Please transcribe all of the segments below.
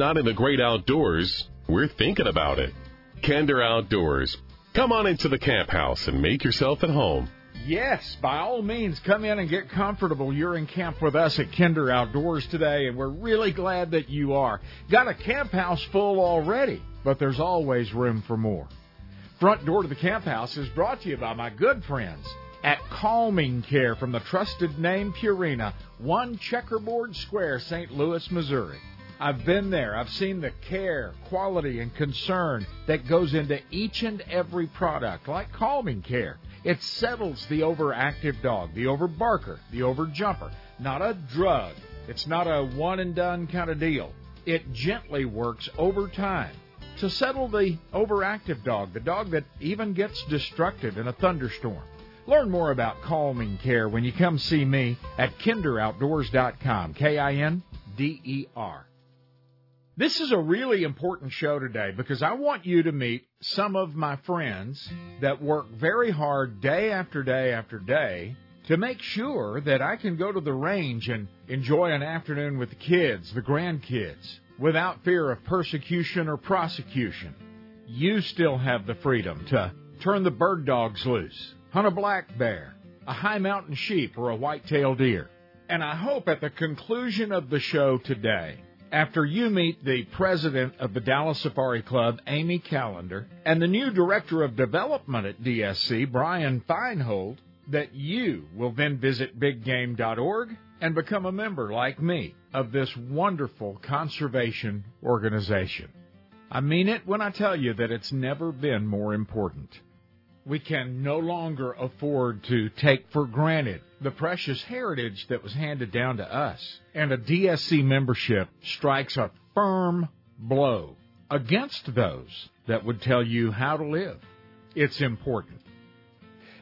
not in the great outdoors, we're thinking about it. Kinder Outdoors. Come on into the camp house and make yourself at home. Yes, by all means, come in and get comfortable. You're in camp with us at Kinder Outdoors today, and we're really glad that you are. Got a camp house full already, but there's always room for more. Front Door to the Camp House is brought to you by my good friends at Calming Care from the trusted name Purina, 1 Checkerboard Square, St. Louis, Missouri. I've been there. I've seen the care, quality, and concern that goes into each and every product, like Calming Care. It settles the overactive dog, the overbarker, the overjumper. Not a drug. It's not a one and done kind of deal. It gently works over time to settle the overactive dog, the dog that even gets destructive in a thunderstorm. Learn more about calming care when you come see me at kinderoutdoors.com. K I N D E R. This is a really important show today because I want you to meet some of my friends that work very hard day after day after day to make sure that I can go to the range and enjoy an afternoon with the kids, the grandkids, without fear of persecution or prosecution. You still have the freedom to turn the bird dogs loose, hunt a black bear, a high mountain sheep, or a white-tailed deer. And I hope at the conclusion of the show today, after you meet the president of the Dallas Safari Club, Amy Callender, and the new director of development at DSC, Brian Feinhold, that you will then visit biggame.org and become a member like me of this wonderful conservation organization. I mean it when I tell you that it's never been more important. We can no longer afford to take for granted the precious heritage that was handed down to us. And a DSC membership strikes a firm blow against those that would tell you how to live. It's important.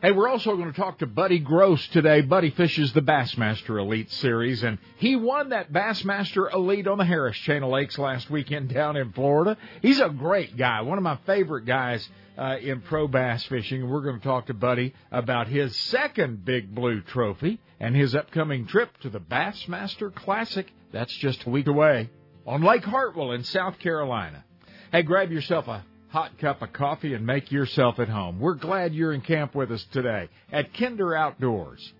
Hey, we're also going to talk to Buddy Gross today. Buddy fishes the Bassmaster Elite Series, and he won that Bassmaster Elite on the Harris Chain of Lakes last weekend down in Florida. He's a great guy, one of my favorite guys uh, in pro bass fishing. And we're going to talk to Buddy about his second Big Blue Trophy and his upcoming trip to the Bassmaster Classic. That's just a week away on Lake Hartwell in South Carolina. Hey, grab yourself a hot cup of coffee and make yourself at home. We're glad you're in camp with us today at Kinder Outdoors.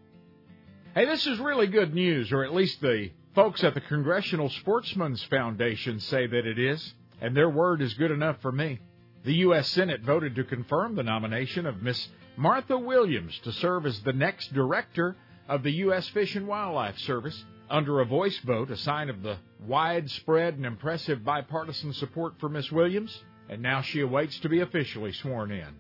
Hey, this is really good news, or at least the folks at the Congressional Sportsmen's Foundation say that it is, and their word is good enough for me. The U.S. Senate voted to confirm the nomination of Miss Martha Williams to serve as the next director of the U.S. Fish and Wildlife Service under a voice vote, a sign of the widespread and impressive bipartisan support for Miss Williams and now she awaits to be officially sworn in.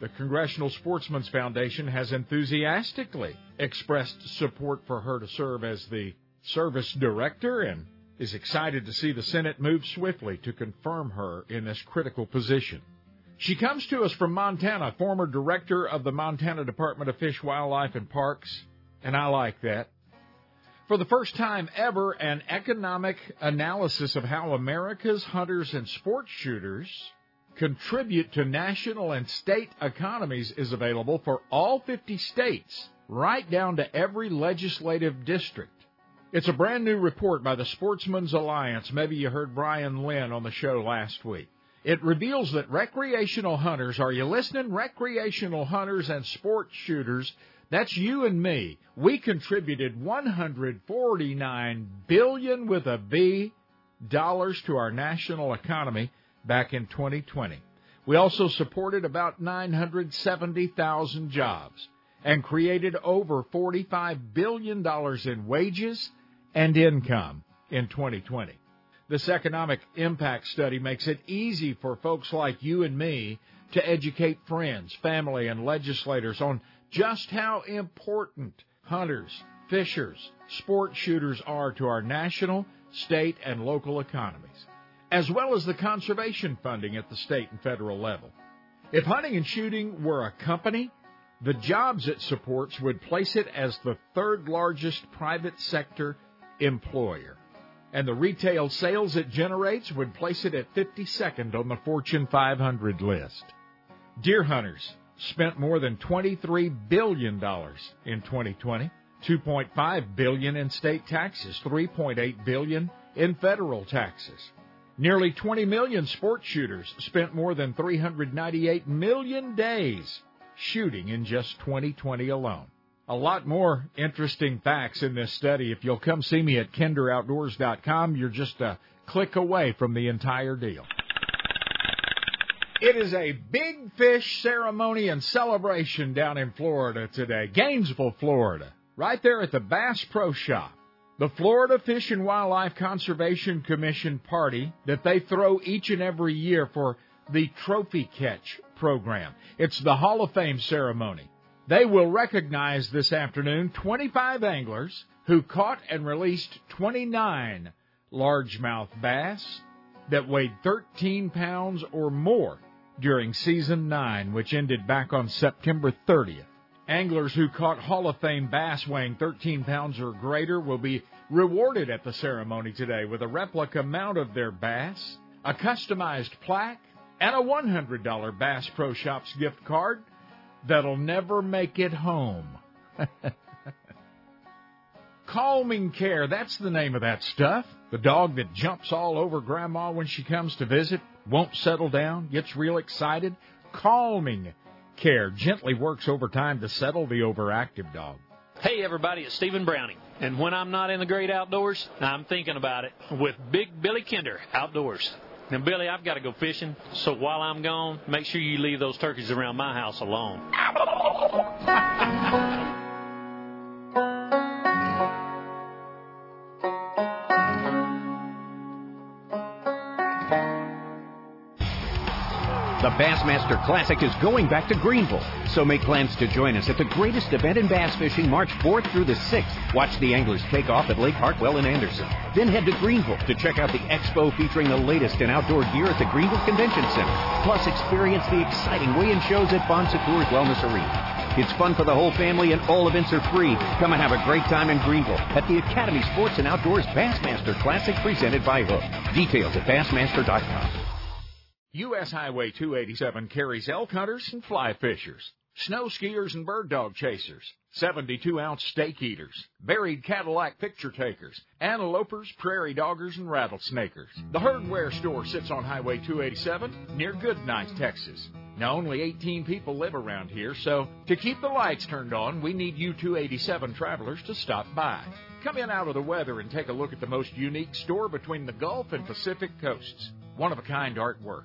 The Congressional Sportsmen's Foundation has enthusiastically expressed support for her to serve as the service director and is excited to see the Senate move swiftly to confirm her in this critical position. She comes to us from Montana, former director of the Montana Department of Fish, Wildlife, and Parks, and I like that. For the first time ever, an economic analysis of how America's hunters and sports shooters contribute to national and state economies is available for all 50 states, right down to every legislative district. It's a brand new report by the Sportsmen's Alliance. Maybe you heard Brian Lynn on the show last week. It reveals that recreational hunters, are you listening? Recreational hunters and sports shooters that's you and me. We contributed 149 billion with a B dollars to our national economy back in 2020. We also supported about 970,000 jobs and created over $45 billion in wages and income in 2020. This economic impact study makes it easy for folks like you and me to educate friends, family, and legislators on just how important hunters, fishers, sport shooters are to our national, state, and local economies, as well as the conservation funding at the state and federal level. If hunting and shooting were a company, the jobs it supports would place it as the third largest private sector employer. And the retail sales it generates would place it at 52nd on the Fortune 500 list. Deer hunters, spent more than $23 billion in 2020, 2.5 billion in state taxes, 3.8 billion in federal taxes. Nearly 20 million sports shooters spent more than 398 million days shooting in just 2020 alone. A lot more interesting facts in this study. If you'll come see me at kinderoutdoors.com, you're just a click away from the entire deal. It is a big fish ceremony and celebration down in Florida today, Gainesville, Florida, right there at the Bass Pro Shop. The Florida Fish and Wildlife Conservation Commission party that they throw each and every year for the Trophy Catch program. It's the Hall of Fame ceremony. They will recognize this afternoon 25 anglers who caught and released 29 largemouth bass that weighed 13 pounds or more during season 9, which ended back on September 30th. Anglers who caught Hall of Fame bass weighing 13 pounds or greater will be rewarded at the ceremony today with a replica mount of their bass, a customized plaque, and a $100 Bass Pro Shops gift card that'll never make it home. Calming Care, that's the name of that stuff. The dog that jumps all over Grandma when she comes to visit, won't settle down, gets real excited. Calming Care gently works overtime to settle the overactive dog. Hey everybody, it's Stephen Browning. And when I'm not in the great outdoors, I'm thinking about it with Big Billy Kinder Outdoors. Now, Billy, I've got to go fishing, so while I'm gone, make sure you leave those turkeys around my house alone. Bassmaster Classic is going back to Greenville, so make plans to join us at the greatest event in bass fishing March 4th through the 6th. Watch the anglers take off at Lake Hartwell and Anderson. Then head to Greenville to check out the expo featuring the latest in outdoor gear at the Greenville Convention Center. Plus, experience the exciting weigh-in shows at Bon Secours Wellness Arena. It's fun for the whole family and all events are free. Come and have a great time in Greenville at the Academy Sports and Outdoors Bassmaster Classic presented by Huk. Details at Bassmaster.com. U.S. Highway 287 carries elk hunters and fly fishers, snow skiers and bird dog chasers, 72 ounce steak eaters, buried Cadillac picture takers, antelopers, prairie doggers, and rattlesnakers. The Herdware store sits on Highway 287 near Goodnight, Texas. Now, only 18 people live around here, so to keep the lights turned on, we need you 287 travelers to stop by. Come in out of the weather and take a look at the most unique store between the Gulf and Pacific coasts. One of a kind artwork,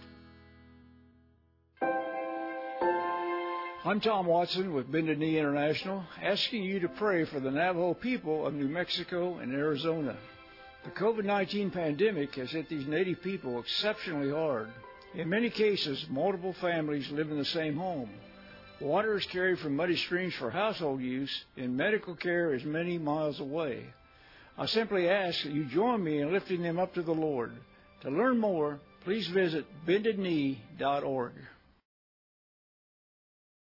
I'm Tom Watson with Bended Knee International, asking you to pray for the Navajo people of New Mexico and Arizona. The COVID 19 pandemic has hit these native people exceptionally hard. In many cases, multiple families live in the same home. Water is carried from muddy streams for household use, and medical care is many miles away. I simply ask that you join me in lifting them up to the Lord. To learn more, please visit bendedknee.org.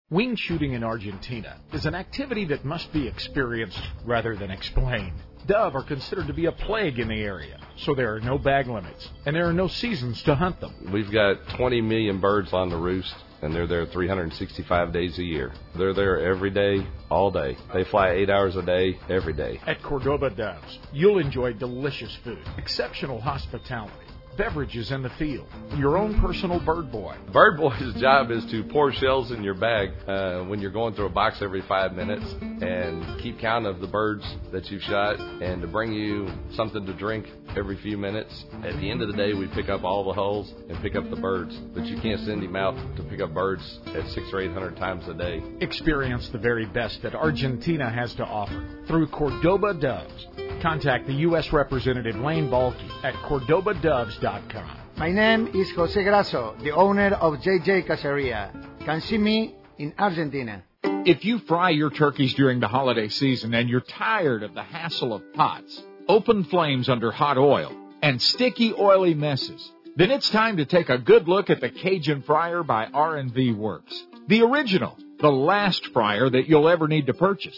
Wing shooting in Argentina is an activity that must be experienced rather than explained. Dove are considered to be a plague in the area, so there are no bag limits, and there are no seasons to hunt them. We've got 20 million birds on the roost, and they're there 365 days a year. They're there every day, all day. They fly eight hours a day, every day. At Cordoba Doves, you'll enjoy delicious food, exceptional hospitality, beverages in the field, your own personal bird boy. Bird Boy's job is to pour shells in your bag uh, when you're going through a box every five minutes and keep count of the birds that you've shot and to bring you something to drink every few minutes. At the end of the day, we pick up all the hulls and pick up the birds, but you can't send him out to pick up birds at six or eight hundred times a day. Experience the very best that Argentina has to offer through Cordoba Doves. Contact the U.S. Representative Lane Balky at cordobadoves.com. My name is Jose Grasso, the owner of JJ Caceria. Can see me in Argentina. If you fry your turkeys during the holiday season and you're tired of the hassle of pots, open flames under hot oil, and sticky oily messes, Then it's time to take a good look at the Cajun Fryer by R&V Works. The original, the last fryer that you'll ever need to purchase.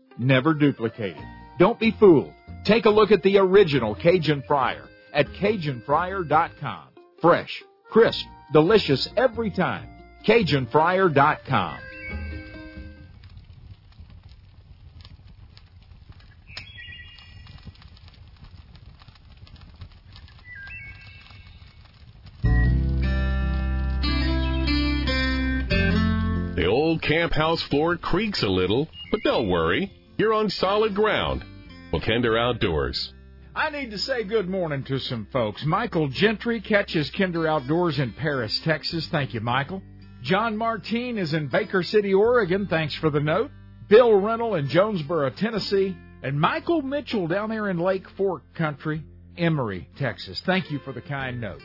never duplicated. Don't be fooled. Take a look at the original Cajun Fryer at CajunFryer.com. Fresh, crisp, delicious every time. CajunFryer.com. The old camp house floor creaks a little, but don't worry. You're on solid ground. Kinder Outdoors. I need to say good morning to some folks. Michael Gentry catches Kinder Outdoors in Paris, Texas. Thank you, Michael. John Martine is in Baker City, Oregon. Thanks for the note. Bill Reynolds in Jonesboro, Tennessee. And Michael Mitchell down there in Lake Fork Country, Emory, Texas. Thank you for the kind notes.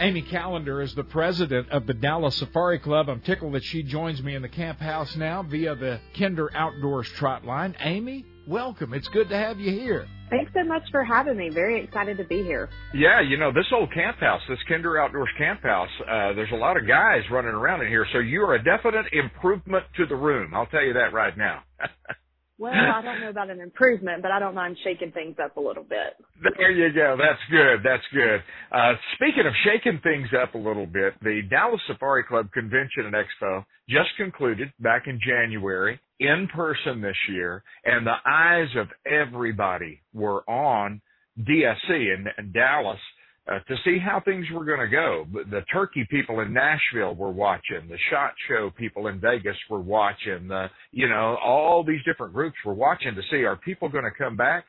Amy Callender is the president of the Dallas Safari Club. I'm tickled that she joins me in the camp house now via the Kinder Outdoors trot line. Amy, welcome. It's good to have you here. Thanks so much for having me. Very excited to be here. Yeah, you know, this old camp house, this Kinder Outdoors camp house, uh, there's a lot of guys running around in here, so you are a definite improvement to the room. I'll tell you that right now. Well, I don't know about an improvement, but I don't mind shaking things up a little bit. There you go. That's good. That's good. Uh, speaking of shaking things up a little bit, the Dallas Safari Club Convention and Expo just concluded back in January in person this year, and the eyes of everybody were on DSC in, in Dallas uh, to see how things were going to go. The turkey people in Nashville were watching. The shot show people in Vegas were watching. The you know all these different groups were watching to see are people going to come back.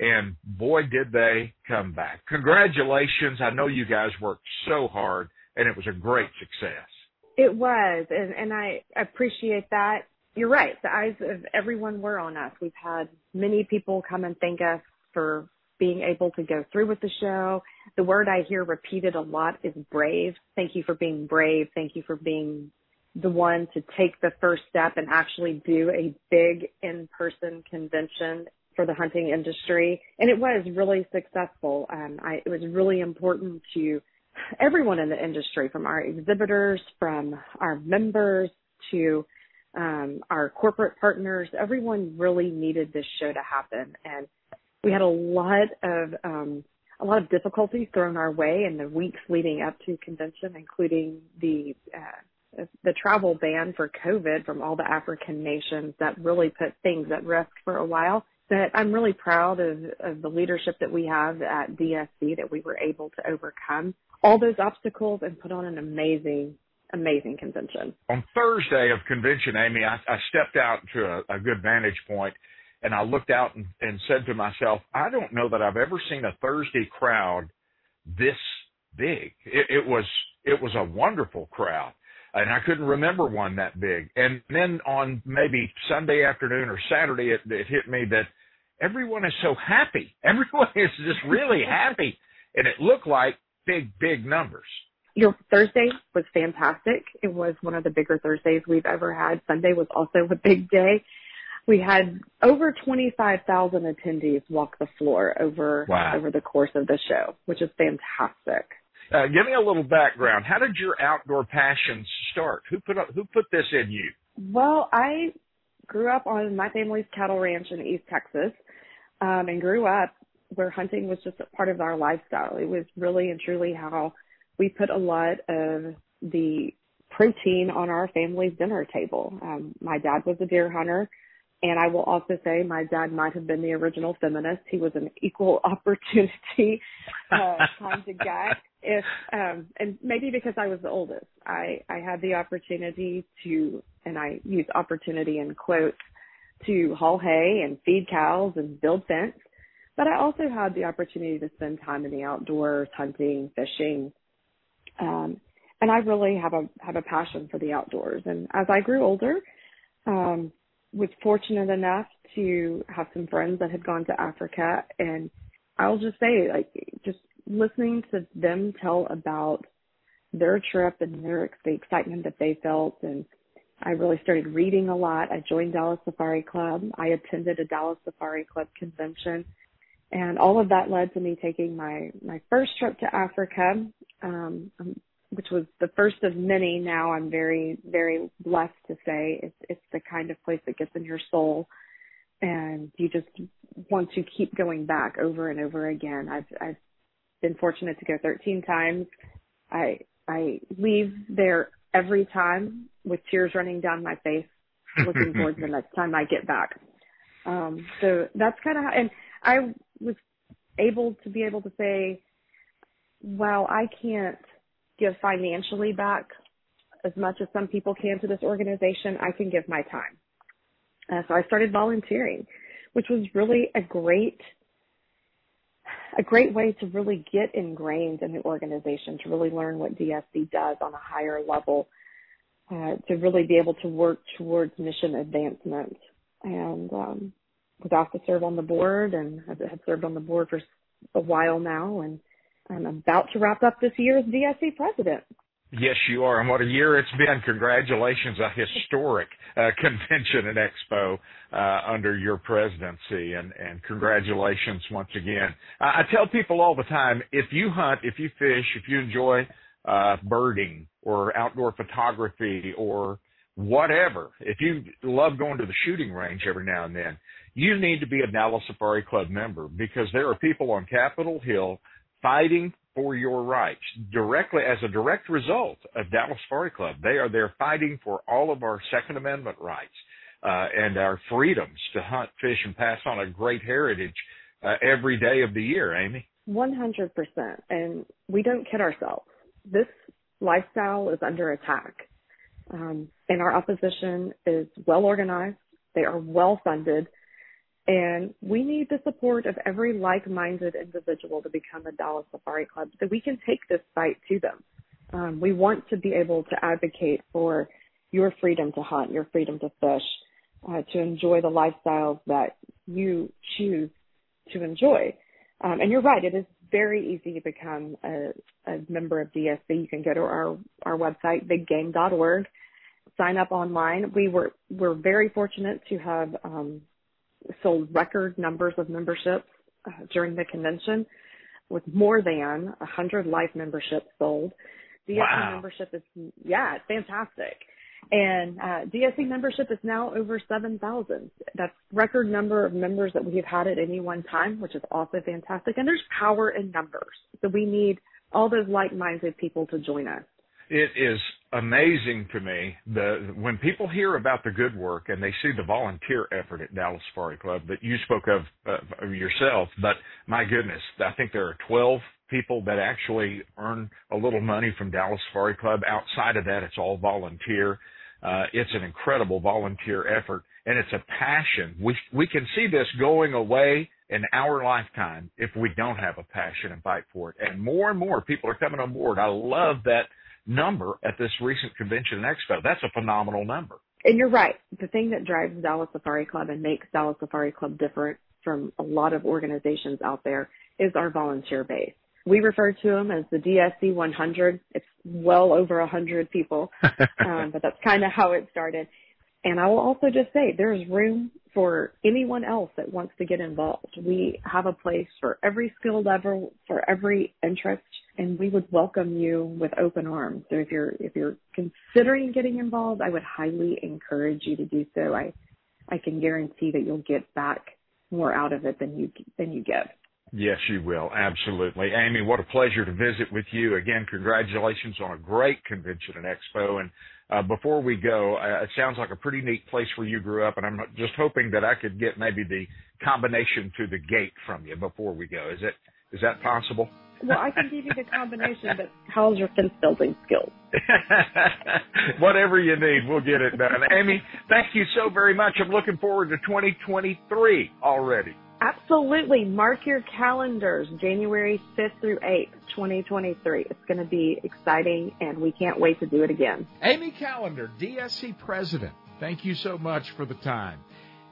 And boy, did they come back! Congratulations! I know you guys worked so hard, and it was a great success. It was, and, and I appreciate that. You're right. The eyes of everyone were on us. We've had many people come and thank us for being able to go through with the show. The word I hear repeated a lot is brave. Thank you for being brave. Thank you for being the one to take the first step and actually do a big in-person convention for the hunting industry. And it was really successful. Um, I, it was really important to everyone in the industry, from our exhibitors, from our members to um, our corporate partners. Everyone really needed this show to happen. And we had a lot of um, a lot of difficulties thrown our way in the weeks leading up to convention, including the uh, the travel ban for COVID from all the African nations that really put things at risk for a while. But I'm really proud of, of the leadership that we have at DSC that we were able to overcome all those obstacles and put on an amazing amazing convention. On Thursday of convention, Amy, I, I stepped out to a, a good vantage point and I looked out and, and said to myself, I don't know that I've ever seen a Thursday crowd this big. It, it was it was a wonderful crowd, and I couldn't remember one that big. And then on maybe Sunday afternoon or Saturday, it, it hit me that everyone is so happy. Everyone is just really happy, and it looked like big big numbers. Your Thursday was fantastic. It was one of the bigger Thursdays we've ever had. Sunday was also a big day we had over 25,000 attendees walk the floor over wow. over the course of the show, which is fantastic. Uh, give me a little background. How did your outdoor passions start? Who put up, who put this in you? Well, I grew up on my family's cattle ranch in East Texas, um, and grew up where hunting was just a part of our lifestyle. It was really and truly how we put a lot of the protein on our family's dinner table. Um, my dad was a deer hunter. And I will also say my dad might have been the original feminist. He was an equal opportunity uh, kind of guy. If um, and maybe because I was the oldest, I I had the opportunity to, and I use opportunity in quotes, to haul hay and feed cows and build fence. But I also had the opportunity to spend time in the outdoors, hunting, fishing, Um, and I really have a have a passion for the outdoors. And as I grew older, um, was fortunate enough to have some friends that had gone to Africa, and I'll just say, like, just listening to them tell about their trip and their the excitement that they felt, and I really started reading a lot. I joined Dallas Safari Club. I attended a Dallas Safari Club convention, and all of that led to me taking my my first trip to Africa. Um, which was the first of many. Now I'm very, very blessed to say it's it's the kind of place that gets in your soul, and you just want to keep going back over and over again. I've I've been fortunate to go 13 times. I I leave there every time with tears running down my face, looking forward to the next time I get back. Um, so that's kind of how, and I was able to be able to say, wow, I can't give financially back as much as some people can to this organization, I can give my time. Uh, so I started volunteering, which was really a great, a great way to really get ingrained in the organization, to really learn what DSC does on a higher level, uh, to really be able to work towards mission advancement. And um, was asked to serve on the board, and have served on the board for a while now, and I'm about to wrap up this year as DSC president. Yes, you are. And what a year it's been. Congratulations, a historic uh, convention and expo uh, under your presidency. And, and congratulations once again. I, I tell people all the time, if you hunt, if you fish, if you enjoy uh, birding or outdoor photography or whatever, if you love going to the shooting range every now and then, you need to be a Dallas Safari Club member because there are people on Capitol Hill – fighting for your rights directly as a direct result of Dallas Safari Club. They are there fighting for all of our Second Amendment rights uh, and our freedoms to hunt, fish, and pass on a great heritage uh, every day of the year. Amy. 100%. And we don't kid ourselves. This lifestyle is under attack. Um, and our opposition is well organized. They are well funded and we need the support of every like-minded individual to become a Dallas Safari Club so we can take this fight to them. Um, we want to be able to advocate for your freedom to hunt, your freedom to fish, uh, to enjoy the lifestyles that you choose to enjoy. Um, and you're right, it is very easy to become a, a member of DSC. You can go to our, our website, biggame.org, sign up online. We were, we're very fortunate to have, um, sold record numbers of memberships uh, during the convention with more than 100 life memberships sold. DSC wow. membership is, yeah, it's fantastic. And uh, DSC membership is now over 7,000. That's record number of members that we have had at any one time, which is also fantastic. And there's power in numbers. So we need all those like-minded people to join us it is amazing to me the when people hear about the good work and they see the volunteer effort at Dallas Safari Club that you spoke of, uh, yourself. But my goodness, I think there are 12 people that actually earn a little money from Dallas Safari Club. Outside of that, it's all volunteer. Uh, it's an incredible volunteer effort and it's a passion. We, we can see this going away in our lifetime if we don't have a passion and fight for it. And more and more people are coming on board. I love that number at this recent convention and expo. That's a phenomenal number. And you're right. The thing that drives Dallas Safari Club and makes Dallas Safari Club different from a lot of organizations out there is our volunteer base. We refer to them as the DSC 100. It's well over 100 people, um, but that's kind of how it started. And I will also just say there's room for anyone else that wants to get involved. We have a place for every skill level, for every interest, and we would welcome you with open arms. So if you're if you're considering getting involved, I would highly encourage you to do so. I I can guarantee that you'll get back more out of it than you than you give. Yes, you will. Absolutely. Amy, what a pleasure to visit with you. Again, congratulations on a great convention and expo. And uh, before we go, uh, it sounds like a pretty neat place where you grew up, and I'm just hoping that I could get maybe the combination to the gate from you before we go. Is it is that possible? Well, I can give you the combination, but how's your fence building skills? Whatever you need, we'll get it done. Amy, thank you so very much. I'm looking forward to 2023 already. Absolutely. Mark your calendars, January 5th through 8th, 2023. It's going to be exciting, and we can't wait to do it again. Amy Callender, DSC President, thank you so much for the time.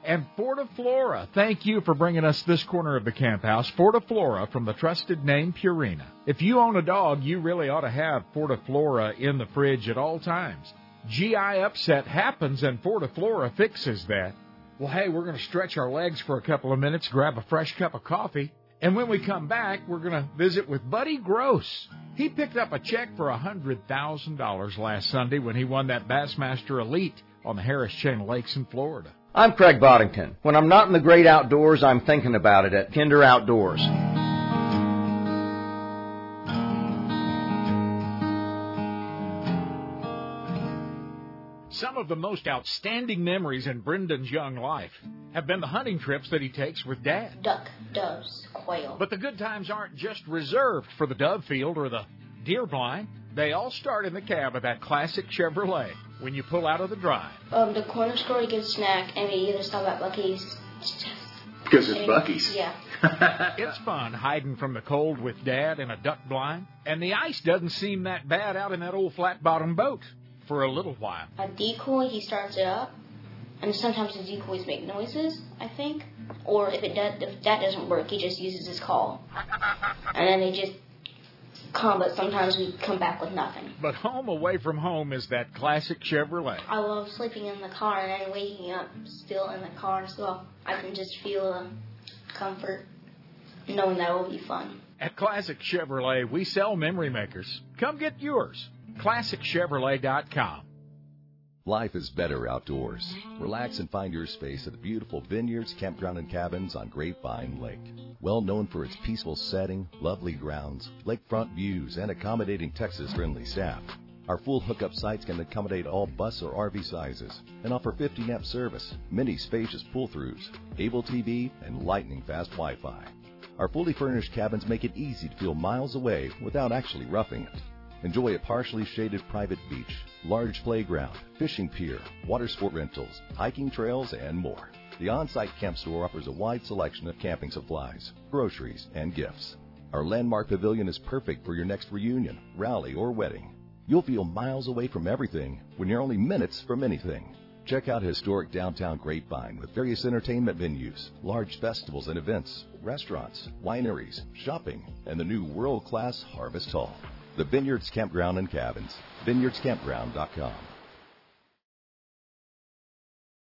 And Fortiflora, thank you for bringing us this corner of the camp house. Fortiflora from the trusted name Purina. If you own a dog, you really ought to have Fortiflora in the fridge at all times. GI upset happens and Fortiflora fixes that. Well, hey, we're going to stretch our legs for a couple of minutes, grab a fresh cup of coffee, and when we come back, we're going to visit with Buddy Gross. He picked up a check for $100,000 last Sunday when he won that Bassmaster Elite on the Harris Chain Lakes in Florida. I'm Craig Boddington. When I'm not in the great outdoors, I'm thinking about it at Kinder Outdoors. Some of the most outstanding memories in Brendan's young life have been the hunting trips that he takes with Dad. Duck, doves, quail. But the good times aren't just reserved for the dove field or the deer blind. They all start in the cab of that classic Chevrolet when you pull out of the drive. Um, the corner store we get a snack, and we either stop at Buc-ee's. Because it's Buc-ee's. Yeah. it's fun hiding from the cold with Dad in a duck blind, and the ice doesn't seem that bad out in that old flat bottom boat for a little while. A decoy, he starts it up, and sometimes the decoys make noises. I think, or if it does, if that doesn't work, he just uses his call, and then they just come. But sometimes we come back with nothing. But home away from home is that classic Chevrolet. I love sleeping in the car and then waking up still in the car, so I can just feel the comfort knowing that will be fun. At Classic Chevrolet, we sell memory makers. Come get yours. ClassicChevrolet.com. Life is better outdoors. Relax and find your space at the beautiful Vineyards Campground and Cabins on Grapevine Lake. Well known for its peaceful setting, lovely grounds, lakefront views, and accommodating Texas friendly staff. Our full hookup sites can accommodate all bus or RV sizes and offer 50 amp service, many spacious pull throughs, able TV, and lightning fast Wi Fi. Our fully furnished cabins make it easy to feel miles away without actually roughing it. Enjoy a partially shaded private beach, large playground, fishing pier, water sport rentals, hiking trails, and more. The on-site camp store offers a wide selection of camping supplies, groceries, and gifts. Our landmark pavilion is perfect for your next reunion, rally, or wedding. You'll feel miles away from everything when you're only minutes from anything. Check out historic downtown Grapevine with various entertainment venues, large festivals and events, restaurants, wineries, shopping, and the new world-class Harvest Hall. The Vineyards Campground and Cabins. VineyardsCampground.com.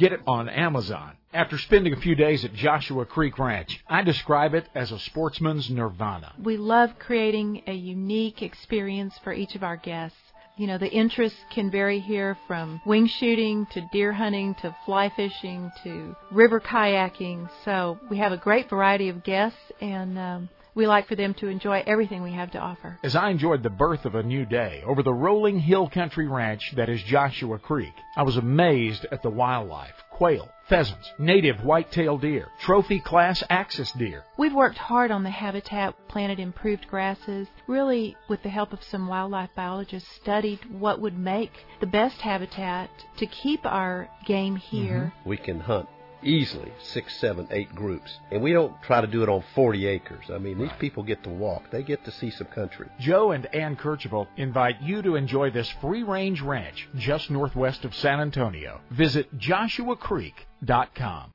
Get it on Amazon. After spending a few days at Joshua Creek Ranch, I describe it as a sportsman's nirvana. We love creating a unique experience for each of our guests. You know, the interests can vary here from wing shooting to deer hunting to fly fishing to river kayaking. So we have a great variety of guests and um, we like for them to enjoy everything we have to offer. As I enjoyed the birth of a new day over the rolling hill country ranch that is Joshua Creek, I was amazed at the wildlife quail, pheasants, native white-tailed deer, trophy class axis deer. We've worked hard on the habitat, planted improved grasses, really with the help of some wildlife biologists studied what would make the best habitat to keep our game here. Mm-hmm. We can hunt easily six, seven, eight groups. And we don't try to do it on 40 acres. I mean, these people get to walk. They get to see some country. Joe and Ann Kercheval invite you to enjoy this free-range ranch just northwest of San Antonio. Visit joshuacreek.com.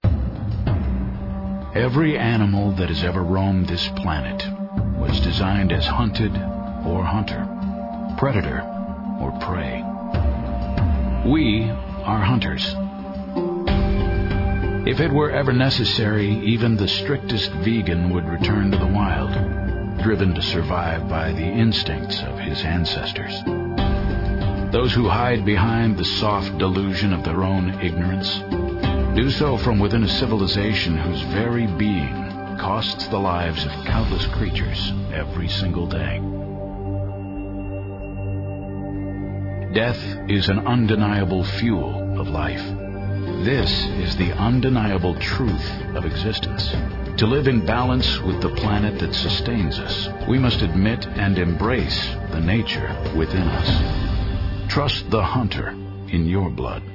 Every animal that has ever roamed this planet was designed as hunted or hunter, predator or prey. We are hunters. If it were ever necessary, even the strictest vegan would return to the wild, driven to survive by the instincts of his ancestors. Those who hide behind the soft delusion of their own ignorance do so from within a civilization whose very being costs the lives of countless creatures every single day. Death is an undeniable fuel of life. This is the undeniable truth of existence. To live in balance with the planet that sustains us, we must admit and embrace the nature within us. Trust the hunter in your blood.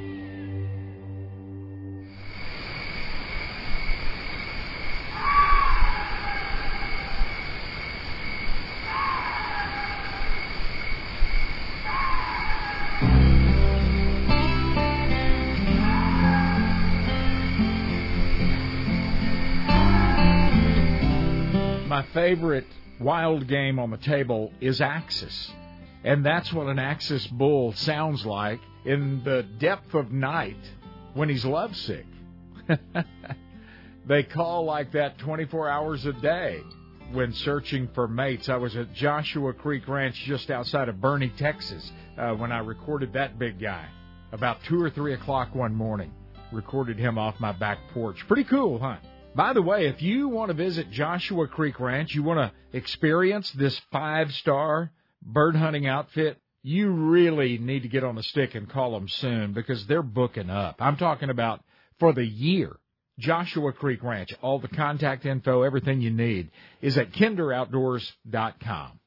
Favorite wild game on the table is Axis. And that's what an Axis bull sounds like in the depth of night when he's lovesick. they call like that 24 hours a day when searching for mates. I was at Joshua Creek Ranch just outside of Boerne, Texas, uh, when I recorded that big guy about 2 or 3 o'clock one morning. Recorded him off my back porch. Pretty cool, huh? By the way, if you want to visit Joshua Creek Ranch, you want to experience this five star bird hunting outfit, you really need to get on the stick and call them soon because they're booking up. I'm talking about for the year. Joshua Creek Ranch, all the contact info, everything you need is at kinderoutdoors.com.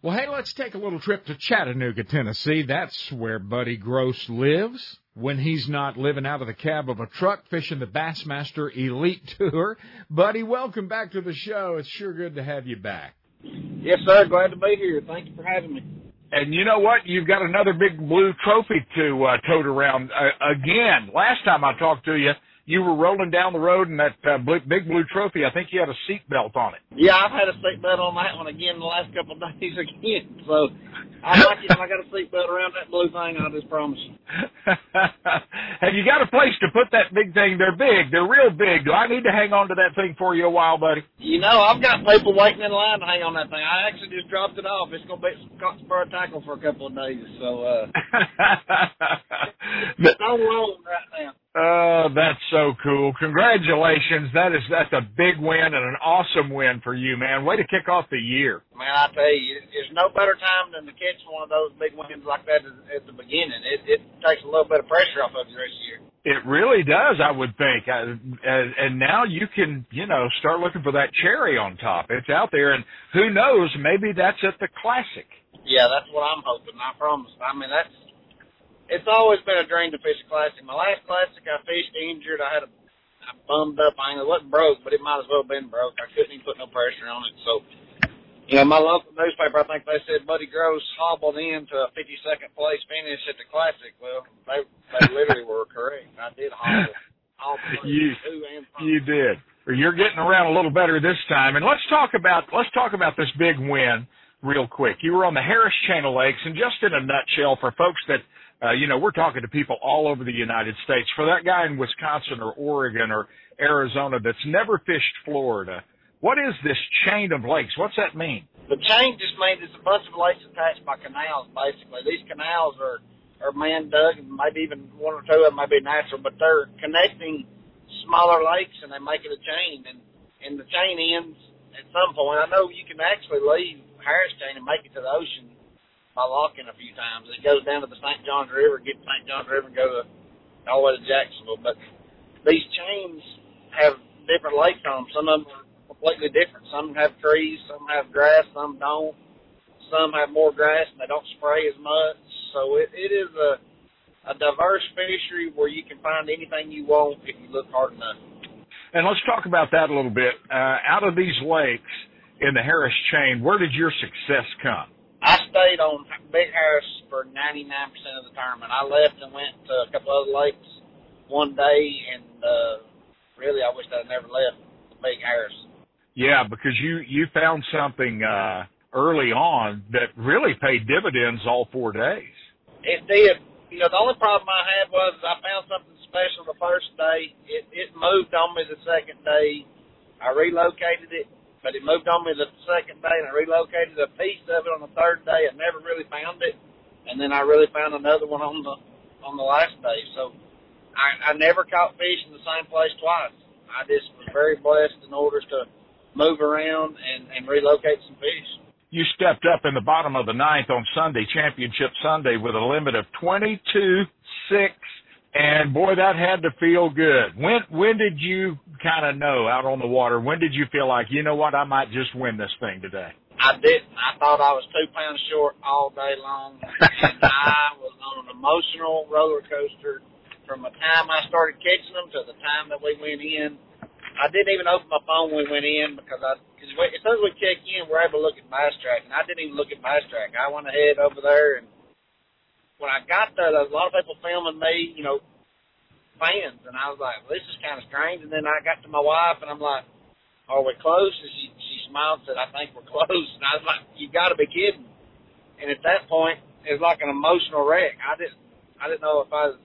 Well, hey, let's take a little trip to Chattanooga, Tennessee. That's where Buddy Gross lives when he's not living out of the cab of a truck fishing the Bassmaster Elite Tour. Buddy, welcome back to the show. It's sure good to have you back. Yes, sir. Glad to be here. Thank you for having me. And you know what? You've got another big blue trophy to uh, tote around uh, again. Last time I talked to you, you were rolling down the road in that uh, big blue trophy. I think you had a seat belt on it. Yeah, I've had a seat belt on that one again the last couple of days again. So I like it. I got a seat belt around that blue thing. I just promise you. Have you got a place to put that big thing? They're big. They're real big. Do I need to hang on to that thing for you a while, buddy? You know, I've got people waiting in line to hang on that thing. I actually just dropped it off. It's gonna be caught spur tackle for a couple of days. So uh, it's on roll right now. Oh, that's so cool. Congratulations. That is that's a big win and an awesome win for you, man. Way to kick off the year. Man, I tell you, there's no better time than to catch one of those big wins like that at the beginning. It, it takes a little bit of pressure off of you this year. It really does, I would think. I, and, and now you can, you know, start looking for that cherry on top. It's out there, and who knows? Maybe that's at the classic. Yeah, that's what I'm hoping. I promise. I mean, that's it's always been a dream to fish a classic. My last classic, I fished injured. I had a I bummed up angle. It wasn't broke, but it might as well have been broke. I couldn't even put no pressure on it. So, you know, my local newspaper, I think they said Buddy Gross hobbled into a 52nd place finish at the classic. Well, they they literally were correct. I did hobble. You you did. You're getting around a little better this time. And let's talk about let's talk about this big win real quick. You were on the Harris Chain of Lakes, and just in a nutshell, for folks that uh, you know, we're talking to people all over the United States. For that guy in Wisconsin or Oregon or Arizona that's never fished Florida, what is this chain of lakes? What's that mean? The chain just means it's a bunch of lakes attached by canals, basically. These canals are, are man dug, and maybe even one or two of them may be natural, but they're connecting smaller lakes and they make it a chain. And, and the chain ends at some point. I know you can actually leave Harris Chain and make it to the ocean by locking a few times. It goes down to the St. Johns River, get St. Johns River, and go to all the way to Jacksonville. But these chains have different lakes on them. Some of them are completely different. Some have trees, some have grass, some don't. Some have more grass and they don't spray as much. So it, it is a a diverse fishery where you can find anything you want if you look hard enough. And let's talk about that a little bit. Uh, out of these lakes in the Harris chain, where did your success come? I stayed on Big Harris for 99% of the tournament. I left and went to a couple other lakes one day, and uh, really, I wish I'd never left. Big Harris. Yeah, because you you found something uh, early on that really paid dividends all four days. It did. You know, the only problem I had was I found something special the first day. It it moved on me the second day. I relocated it, but it moved on me the second day, and I relocated a piece of it on the third day. I never really found it, and then I really found another one on the on the last day. So I, I never caught fish in the same place twice. I just was very blessed in order to move around and, and relocate some fish. You stepped up in the bottom of the ninth on Sunday, Championship Sunday, with a limit of 22 6 and boy, that had to feel good. When when did you kind of know out on the water? When did you feel like you know what I might just win this thing today? I didn't. I thought I was two pounds short all day long, and I was on an emotional roller coaster from the time I started catching them to the time that we went in. I didn't even open my phone when we went in because I, cause as soon as we check in, we're able to look at BASSTrakk, and I didn't even look at BASSTrakk. I went ahead over there, and when I got there, there was a lot of people filming me, you know, fans, and I was like, well, this is kind of strange. And then I got to my wife, and I'm like, are we close? And she she smiled and said, I think we're close. And I was like, you got to be kidding. And at that point, it was like an emotional wreck. I didn't I didn't know if I was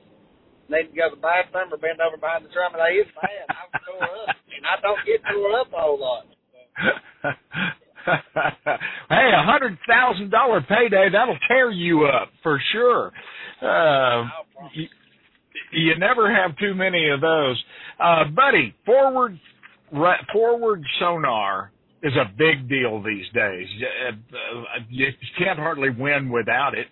need to go to the bathroom or bend over behind the drum. And I is bad. I was tore up, I don't get tore up a whole lot. hey, a hundred thousand dollar payday that'll tear you up for sure. Uh, you, you never have too many of those, uh, buddy. Forward, forward sonar is a big deal these days. Uh, you can't hardly win without it.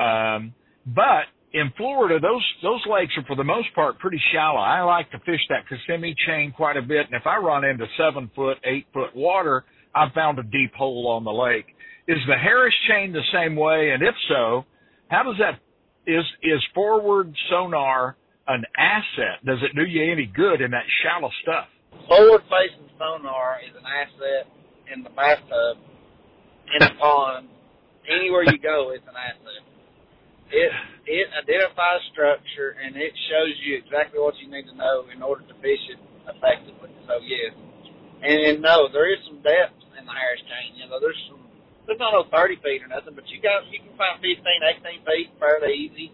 Um, but in Florida, those those lakes are for the most part pretty shallow. I like to fish that Kissimmee chain quite a bit, and if I run into seven foot, eight foot water, I've found a deep hole on the lake. Is the Harris chain the same way? And if so, how does that is is forward sonar an asset? Does it do you any good in that shallow stuff? Forward facing sonar is an asset in the bathtub, in a pond, anywhere you go, it's an asset. It it identifies structure and it shows you exactly what you need to know in order to fish it effectively. So yes, and, and no, there is some depth in the Harris chain. You know, there's some there's not no 30 feet or nothing, but you got you can find 15, 18 feet fairly easy,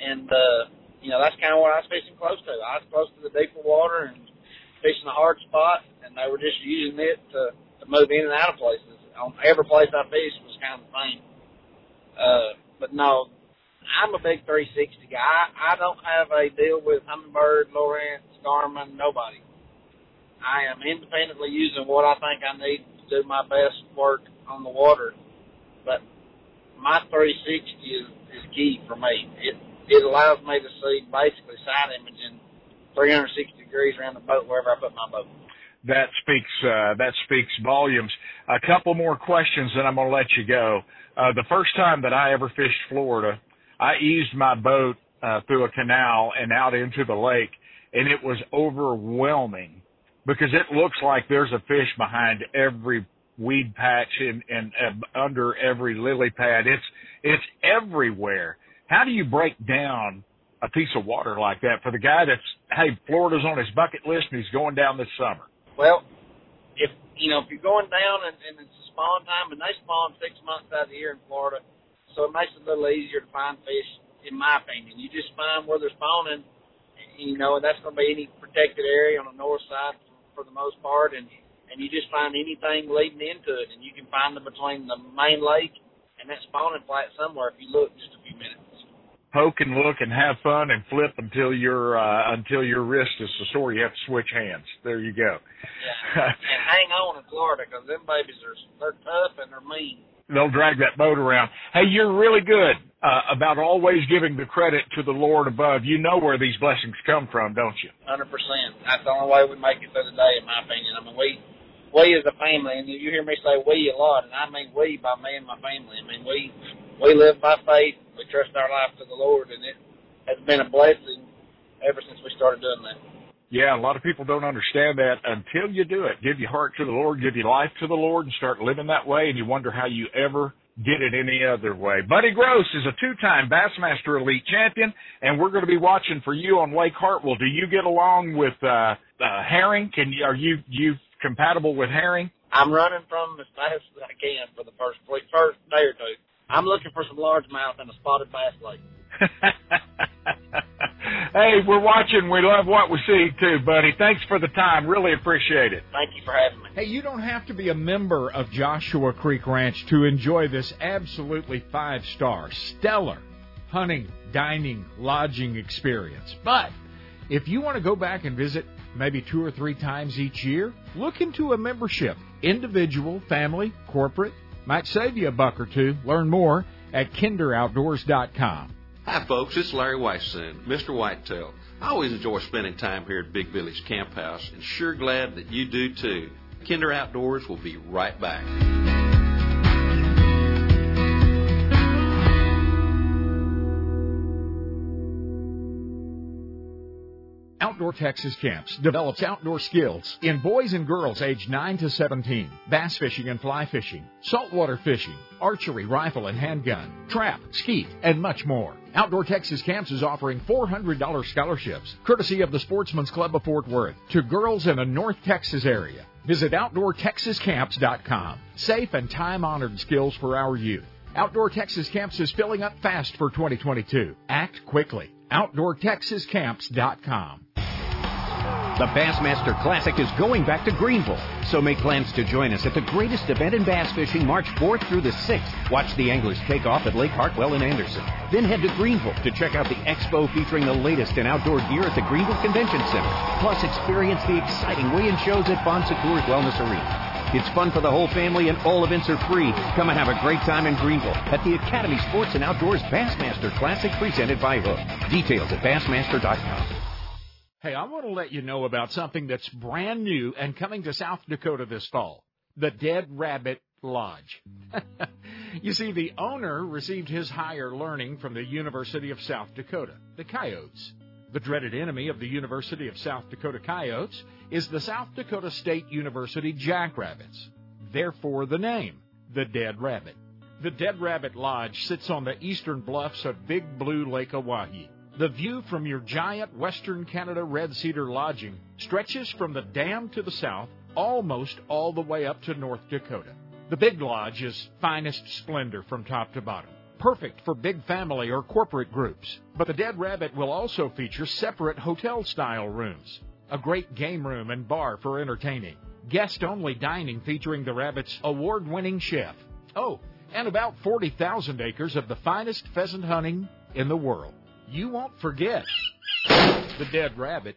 and uh, you know that's kind of what I was fishing close to. I was close to the deeper water and fishing a hard spot, and they were just using it to to move in and out of places. On every place I fished was kind of the same. Uh, but no, I'm a big 360 guy. I, don't have a deal with Humminbird, Lowrance, Garmin, nobody. I am independently using what I think I need to do my best work on the water. But my 360 is, is key for me. It it allows me to see basically side imaging 360 degrees around the boat wherever I put my boat. That speaks uh, that speaks volumes. A couple more questions, and I'm going to let you go. Uh, the first time that I ever fished Florida, I eased my boat uh, through a canal and out into the lake, and it was overwhelming because it looks like there's a fish behind every weed patch and, and uh, under every lily pad. It's it's everywhere. How do you break down a piece of water like that for the guy that's hey Florida's on his bucket list and he's going down this summer? Well, if you know if you're going down and, and it's a spawn time, and they spawn six months out of the year in Florida, so it makes it a little easier to find fish, in my opinion. You just find where they're spawning, you know, and that's going to be any protected area on the north side for, the most part, and and you just find anything leading into it, and you can find them between the main lake and that spawning flat somewhere if you look just a few minutes. Poke and look and have fun and flip until your uh, until your wrist is so sore you have to switch hands. There you go. Yeah. and hang on in Florida because them babies are they're tough and they're mean they'll drag that boat around. Hey, you're really good uh, about always giving the credit to the Lord above. You know where these blessings come from, don't you? Hundred percent. That's the only way we make it through the day, in my opinion. I mean, we we as a family, and you hear me say we a lot, and I mean we by me and my family. I mean we we live by faith. We trust our life to the Lord, and it has been a blessing ever since we started doing that. Yeah, a lot of people don't understand that until you do it. Give your heart to the Lord, give your life to the Lord, and start living that way, and you wonder how you ever get it any other way. Buddy Gross is a two-time Bassmaster Elite champion, and we're going to be watching for you on Lake Hartwell. Do you get along with uh, uh, herring? Can you, are you you compatible with herring? I'm running from as fast as I can for the first week, first day or two. I'm looking for some largemouth and a spotted bass lake. hey, we're watching. We love what we see too, buddy. Thanks for the time. Really appreciate it. Thank you for having me. Hey, you don't have to be a member of Joshua Creek Ranch to enjoy this absolutely five star, stellar hunting, dining, lodging experience. But if you want to go back and visit maybe two or three times each year, look into a membership. Individual, family, corporate. Might save you a buck or two. Learn more at kinderoutdoors.com. Hi, folks. It's Larry Weishuhn, Mr. Whitetail. I always enjoy spending time here at Big Billy's Camp House, and sure glad that you do too. Kinder Outdoors will be right back. Outdoor Texas Camps develops outdoor skills in boys and girls aged 9 to 17, bass fishing and fly fishing, saltwater fishing, archery, rifle and handgun, trap, skeet, and much more. Outdoor Texas Camps is offering $400 scholarships, courtesy of the Sportsman's Club of Fort Worth, to girls in the North Texas area. Visit OutdoorTexasCamps.com. Safe and time honored skills for our youth. Outdoor Texas Camps is filling up fast for 2022. Act quickly. OutdoorTexasCamps.com. The Bassmaster Classic is going back to Greenville, so make plans to join us at the greatest event in bass fishing March 4th through the 6th. Watch the anglers take off at Lake Hartwell in Anderson. Then head to Greenville to check out the expo featuring the latest in outdoor gear at the Greenville Convention Center. Plus, experience the exciting weigh-in shows at Bon Secours Wellness Arena. It's fun for the whole family and all events are free. Come and have a great time in Greenville at the Academy Sports and Outdoors Bassmaster Classic presented by Huk. Details at Bassmaster.com. Hey, I want to let you know about something that's brand new and coming to South Dakota this fall. The Dead Rabbit Lodge. you see, the owner received his higher learning from the University of South Dakota, the Coyotes. The dreaded enemy of the University of South Dakota Coyotes is the South Dakota State University Jackrabbits. Therefore, the name, the Dead Rabbit. The Dead Rabbit Lodge sits on the eastern bluffs of Big Blue Lake Oahe. The view from your giant Western Canada Red Cedar lodging stretches from the dam to the south almost all the way up to North Dakota. The Big Lodge is finest splendor from top to bottom. Perfect for big family or corporate groups. But the Dead Rabbit will also feature separate hotel style rooms, a great game room and bar for entertaining, guest only dining featuring the Rabbit's award winning chef. Oh, and about 40,000 acres of the finest pheasant hunting in the world you won't forget the dead rabbit.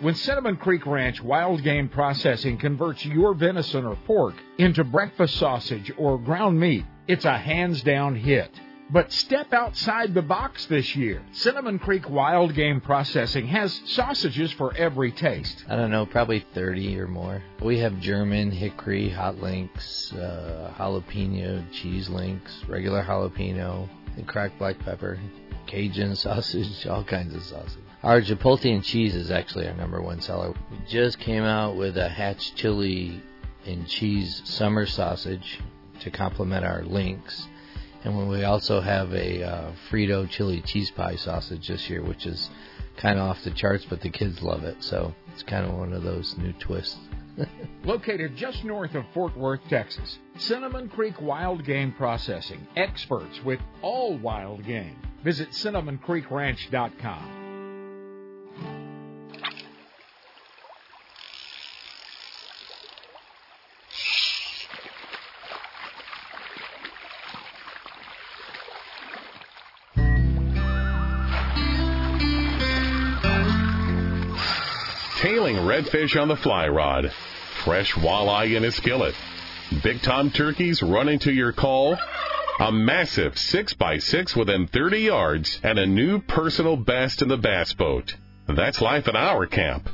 When Cinnamon Creek Ranch Wild Game Processing converts your venison or pork into breakfast sausage or ground meat, it's a hands down hit. But step outside the box this year. Cinnamon Creek Wild Game Processing has sausages for every taste. I don't know, probably 30 or more. We have German, hickory, hot links, uh, jalapeno, cheese links, regular jalapeno, and cracked black pepper, Cajun sausage, all kinds of sausage. Our chipotle and cheese is actually our number one seller. We just came out with a hatch chili and cheese summer sausage to complement our links and we also have a uh, Frito chili cheese pie sausage this year, which is kind of off the charts, but the kids love it. So it's kind of one of those new twists. Located just north of Fort Worth, Texas, Cinnamon Creek Wild Game Processing, experts with all wild game. Visit cinnamoncreekranch.com. Tailing redfish on the fly rod, fresh walleye in a skillet, big tom turkeys running to your call, a massive 6x6 within 30 yards, and a new personal best in the bass boat. That's life at our camp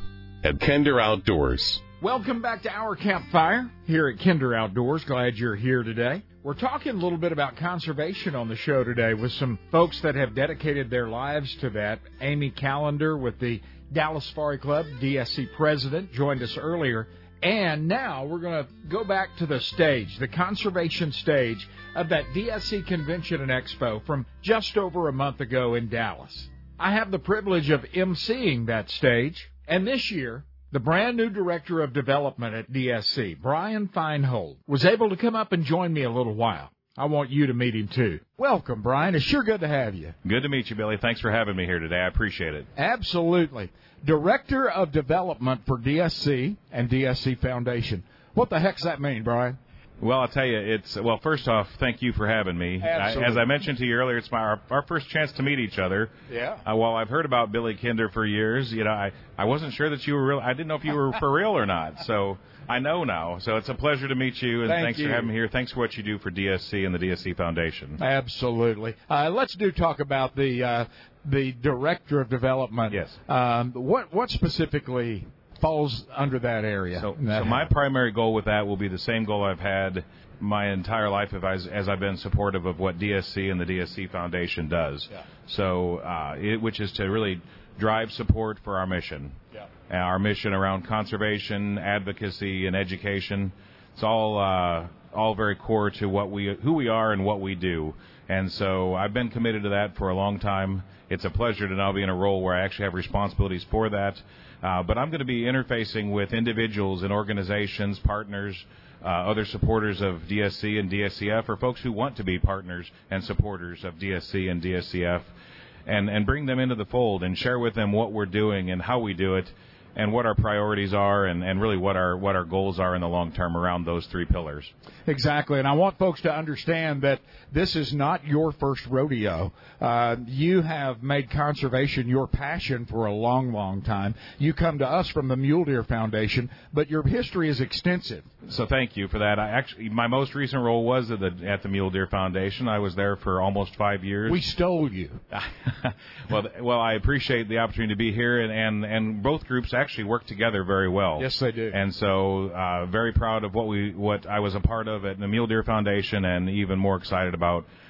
at Kinder Outdoors. Welcome back to our campfire here at Kinder Outdoors. Glad you're here today. We're talking a little bit about conservation on the show today with some folks that have dedicated their lives to that. Amy Callender with the Dallas Safari Club, DSC president, joined us earlier. And now we're going to go back to the stage, the conservation stage of that DSC convention and expo from just over a month ago in Dallas. I have the privilege of emceeing that stage, and this year, the brand new director of development at DSC, Brian Feinhold, was able to come up and join me a little while. I want you to meet him too. Welcome, Brian. It's sure good to have you. Good to meet you, Billy. Thanks for having me here today. I appreciate it. Absolutely. Director of Development for DSC and DSC Foundation. What the heck's that mean, Brian? Well, I'll tell you, it's well. First off, thank you for having me. I, as I mentioned to you earlier, it's my our, our first chance to meet each other. Yeah. Uh, while I've heard about Billy Kinder for years, you know, I I wasn't sure that you were real. I didn't know if you were for real or not. So I know now. So it's a pleasure to meet you, and Thank thanks you. for having me here. Thanks for what you do for DSC and the DSC Foundation. Absolutely. Uh, let's do talk about the uh, the director of development. Yes. Um, what what specifically falls under that area? So, That so my primary goal with that will be the same goal I've had my entire life if I, as I've been supportive of what DSC and the DSC Foundation does. Yeah. So, uh, it, which is to really drive support for our mission. Yeah. Uh, Our mission around conservation, advocacy, and education. It's all uh, all very core to what we who we are and what we do. And so I've been committed to that for a long time. It's a pleasure to now be in a role where I actually have responsibilities for that. Uh, but I'm going to be interfacing with individuals and organizations, partners, uh, other supporters of DSC and DSCF, or folks who want to be partners and supporters of DSC and DSCF, and, and bring them into the fold and share with them what we're doing and how we do it and what our priorities are and, and really what our what our goals are in the long term around those three pillars. Exactly, and I want folks to understand that this is not your first rodeo. Uh, you have made conservation your passion for a long, long time. You come to us from the Mule Deer Foundation, but your history is extensive. So thank you for that. I actually my most recent role was at the at the Mule Deer Foundation. I was there for almost five years. We stole you. well, well, I appreciate the opportunity to be here, and and, and both groups actually work together very well. Yes, they do. And so, uh, very proud of what we what I was a part of at the Mule Deer Foundation, and even more excited about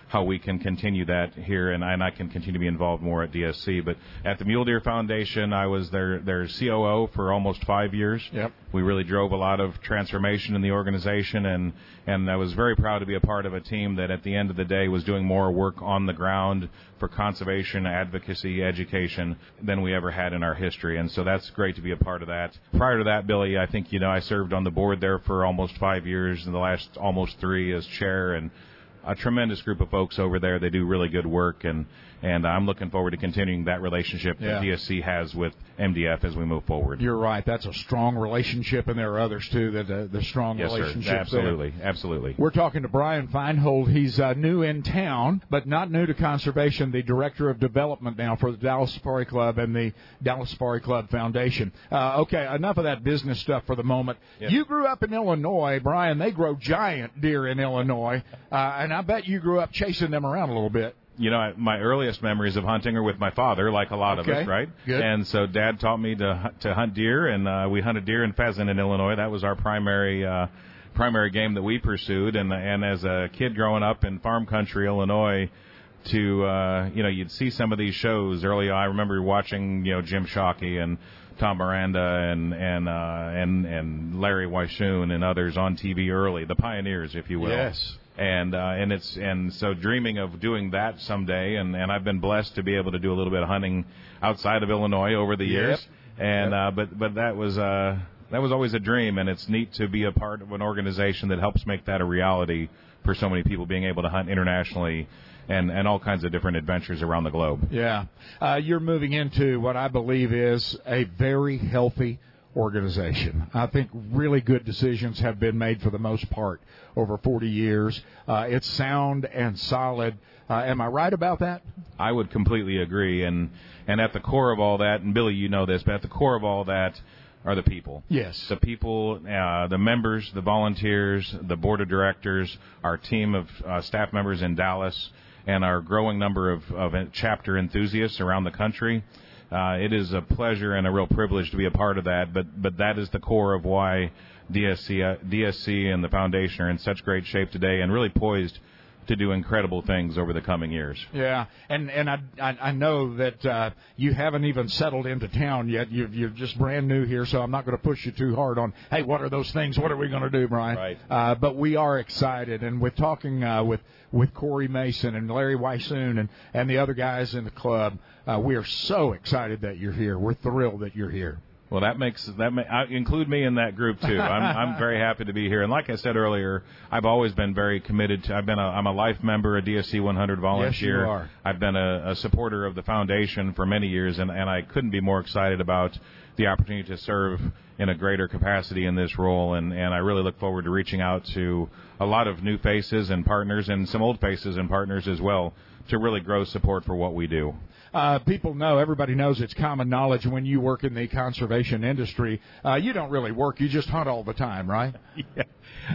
how we can continue that here, and I, and I can continue to be involved more at DSC. But at the Mule Deer Foundation, I was their their COO for almost five years. Yep. We really drove a lot of transformation in the organization, and and I was very proud to be a part of a team that at the end of the day was doing more work on the ground for conservation, advocacy, education than we ever had in our history. And so that's great to be a part of that. Prior to that, Billy, I think you know I served on the board there for almost five years, and the last almost three as chair and a tremendous group of folks over there. They do really good work, and and I'm looking forward to continuing that relationship that Yeah. DSC has with MDF as we move forward. You're right. That's a strong relationship, and there are others too that uh, the strong yes, sir. relationships. there. Absolutely, absolutely. We're talking to Brian Feinhold. He's uh, new in town, but not new to conservation. The director of development now for the Dallas Safari Club and the Dallas Safari Club Foundation. Uh, okay, enough of that business stuff for the moment. Yes. You grew up in Illinois, Brian. They grow giant deer in Illinois, uh, and I bet you grew up chasing them around a little bit. you know, I- my earliest memories of hunting are with my father, like a lot of us, right? Good. And so Dad taught me to to hunt deer, and uh, we hunted deer and pheasant in Illinois. That was our primary uh, primary game that we pursued. And and as a kid growing up in farm country, Illinois. To uh, you know, you'd see some of these shows early. I remember watching you know Jim Shockey and Tom Miranda and and uh, and and Larry Weishuhn and others on TV early, the pioneers, if you will Yes. And uh, and it's and so dreaming of doing that someday, and and I've been blessed to be able to do a little bit of hunting outside of Illinois over the years, and uh, but but that was uh, that was always a dream, and it's neat to be a part of an organization that helps make that a reality for so many people being able to hunt internationally and and all kinds of different adventures around the globe. Yeah, uh, you're moving into what I believe is a very healthy organization. I think really good decisions have been made for the most part over 40 years. Uh, it's sound and solid. Uh, am I right about that? I would completely agree. And and at the core of all that, and Billy, you know this, but at the core of all that are the people. Yes. The people, uh, the members, the volunteers, the board of directors, our team of uh, staff members in Dallas, and our growing number of, of chapter enthusiasts around the country. Uh, it is a pleasure and a real privilege to be a part of that, but but that is the core of why DSC uh, DSC and the foundation are in such great shape today and really poised to do incredible things over the coming years. Yeah, and and I I, I know that uh, you haven't even settled into town yet. You're you're just brand new here, so I'm not going to push you too hard on. Hey, what are those things? What are we going to do, Brian? Right. Uh, but we are excited, and with talking uh, with with Corey Mason and Larry Weishuhn and and the other guys in the club, uh, we are so excited that you're here. We're thrilled that you're here. Well, that makes that may, I include me in that group too. I'm I'm very happy to be here, and like I said earlier, I've always been very committed to. I've been a I'm a life member, a DSC 100 volunteer. Yes, you are. I've been a, a supporter of the foundation for many years, and and I couldn't be more excited about the opportunity to serve in a greater capacity in this role, and and I really look forward to reaching out to a lot of new faces and partners, and some old faces and partners as well, to really grow support for what we do uh, people know, everybody knows it's common knowledge when you work in the conservation industry, uh, you don't really work, you just hunt all the time, right? yeah.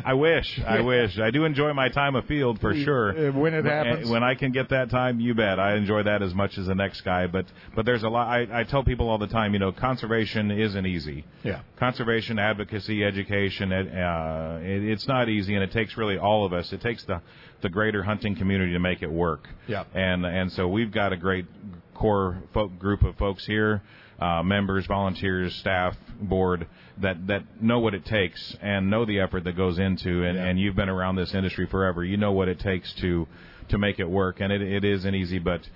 I wish, I wish. I do enjoy my time afield for sure. Uh, when it happens, when I can get that time, you bet. I enjoy that as much as the next guy. But but there's a lot. I, I tell people all the time, you know, conservation isn't easy. Yeah. Conservation, advocacy, education, uh, it, it's not easy, and it takes really all of us. It takes the the greater hunting community to make it work. Yeah. And and so we've got a great core folk, group of folks here, uh, members, volunteers, staff, board that that know what it takes and know the effort that goes into. And, Yeah. and you've been around this industry forever. You know what it takes to to make it work. And it it isn't easy, but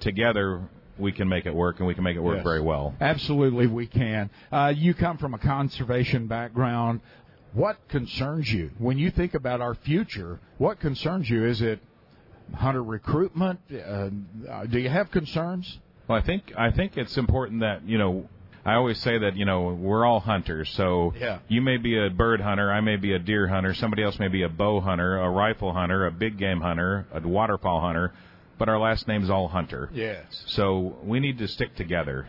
together we can make it work and we can make it work Yes. very well. Absolutely, we can. Uh, you come from a conservation background. What concerns you when you think about our future? What concerns you? Is it hunter recruitment? Uh, do you have concerns? Well, I think I think it's important that you know. I always say that you know we're all hunters. So Yeah. you may be a bird hunter, I may be a deer hunter, somebody else may be a bow hunter, a rifle hunter, a big game hunter, a waterfowl hunter, but our last name's all hunter. Yes. So we need to stick together.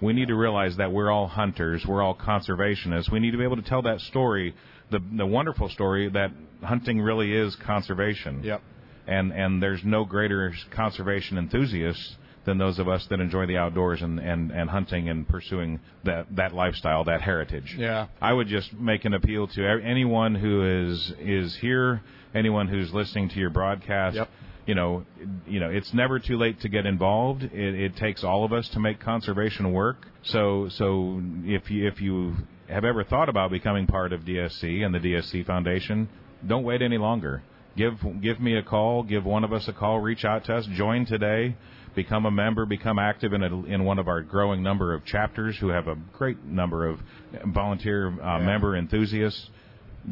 We need to realize that we're all hunters, we're all conservationists. We need to be able to tell that story, the the wonderful story that hunting really is conservation. Yep. And and there's no greater conservation enthusiasts than those of us that enjoy the outdoors and, and, and hunting and pursuing that that lifestyle, that heritage. Yeah. I would just make an appeal to anyone who is is here, anyone who's listening to your broadcast. Yep. You know, you know, it's never too late to get involved. It, it takes all of us to make conservation work. So, so if you if you have ever thought about becoming part of DSC and the DSC Foundation, don't wait any longer. Give give me a call. Give one of us a call. Reach out to us. Join today. Become a member. Become active in a, in one of our growing number of chapters who have a great number of volunteer uh, member enthusiasts.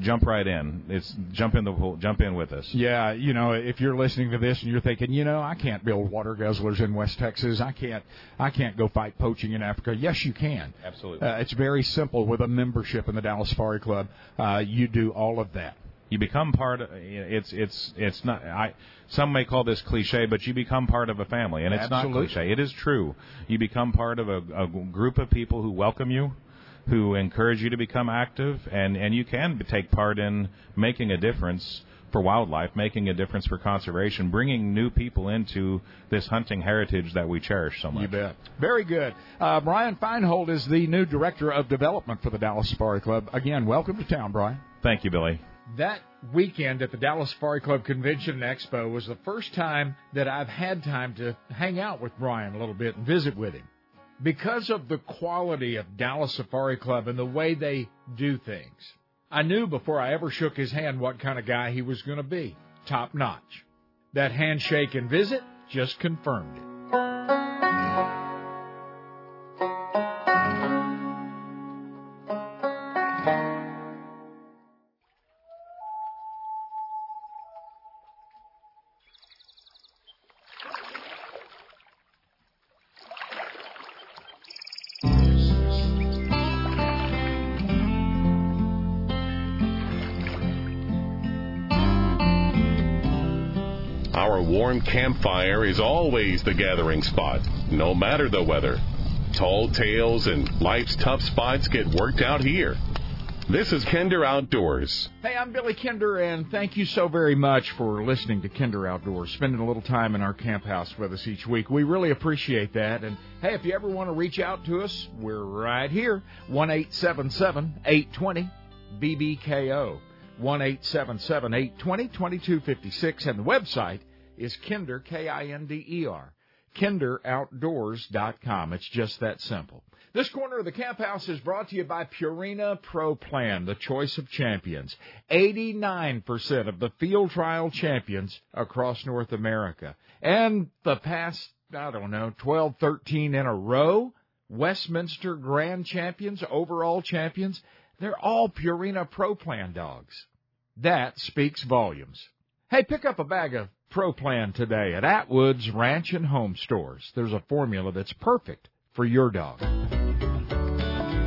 Jump right in. It's jump in the pool. Jump in with us. Yeah, you know, if you're listening to this and you're thinking, you know, I can't build water guzzlers in West Texas. I can't, I can't go fight poaching in Africa. Yes, you can. Absolutely. Uh, it's very simple. With a membership in the Dallas Safari Club, uh, you do all of that. You become part. Of, it's it's it's not. I some may call this cliche, but you become part of a family, and it's Absolutely. not cliche. It is true. You become part of a, a group of people who welcome you, who encourage you to become active, and and you can take part in making a difference for wildlife, making a difference for conservation, bringing new people into this hunting heritage that we cherish so much. You bet. Very good. Uh, Brian Feinhold is the new director of development for the Dallas Safari Club. Again, welcome to town, Brian. Thank you, Billy. That weekend at the Dallas Safari Club Convention and Expo was the first time that I've had time to hang out with Brian a little bit and visit with him. Because of the quality of Dallas Safari Club and the way they do things, I knew before I ever shook his hand what kind of guy he was going to be. Top notch. That handshake and visit just confirmed it. Warm campfire is always the gathering spot, no matter the weather. Tall tales and life's tough spots get worked out here. This is Kinder Outdoors. Hey, I'm Billy Kinder, and thank you so very much for listening to Kinder Outdoors, spending a little time in our camp house with us each week. We really appreciate that. And hey, if you ever want to reach out to us, we're right here. 1 820 BBKO. 1 820 2256. And the website is Kinder, K I N D E R kinderoutdoors.com. It's just that simple. This corner of the camp house is brought to you by Purina Pro Plan, the choice of champions. 89% of the field trial champions across North America. And the past, I don't know, 12, 13 in a row, Westminster Grand Champions, overall champions, they're all Purina Pro Plan dogs. That speaks volumes. Hey, pick up a bag of Pro Plan today at Atwood's Ranch and Home Stores. There's a formula that's perfect for your dog.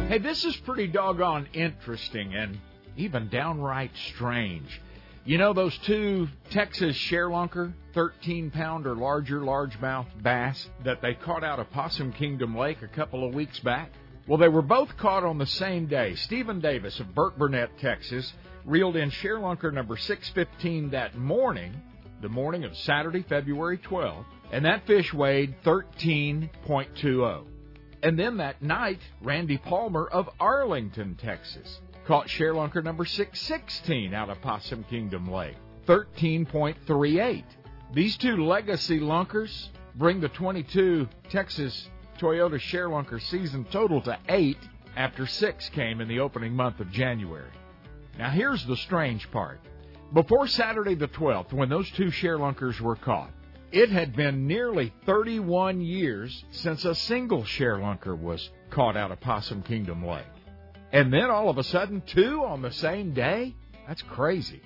Hey, this is pretty doggone interesting and even downright strange. You know those two Texas ShareLunker, 13 pound or larger largemouth bass that they caught out of Possum Kingdom Lake a couple of weeks back? Well, they were both caught on the same day. Stephen Davis of Burkburnett, Texas, reeled in ShareLunker number 615 that morning, the morning of Saturday, February 12th, and that fish weighed 13.20. And then that night, Randy Palmer of Arlington, Texas, caught ShareLunker number 616 out of Possum Kingdom Lake, 13.38. These two legacy lunkers bring the 22 Texas Toyota ShareLunker season total to eight after six came in the opening month of January. Now here's the strange part. Before Saturday the 12th, when those two ShareLunkers were caught, it had been nearly 31 years since a single ShareLunker was caught out of Possum Kingdom Lake. And then all of a sudden, two on the same day? That's crazy.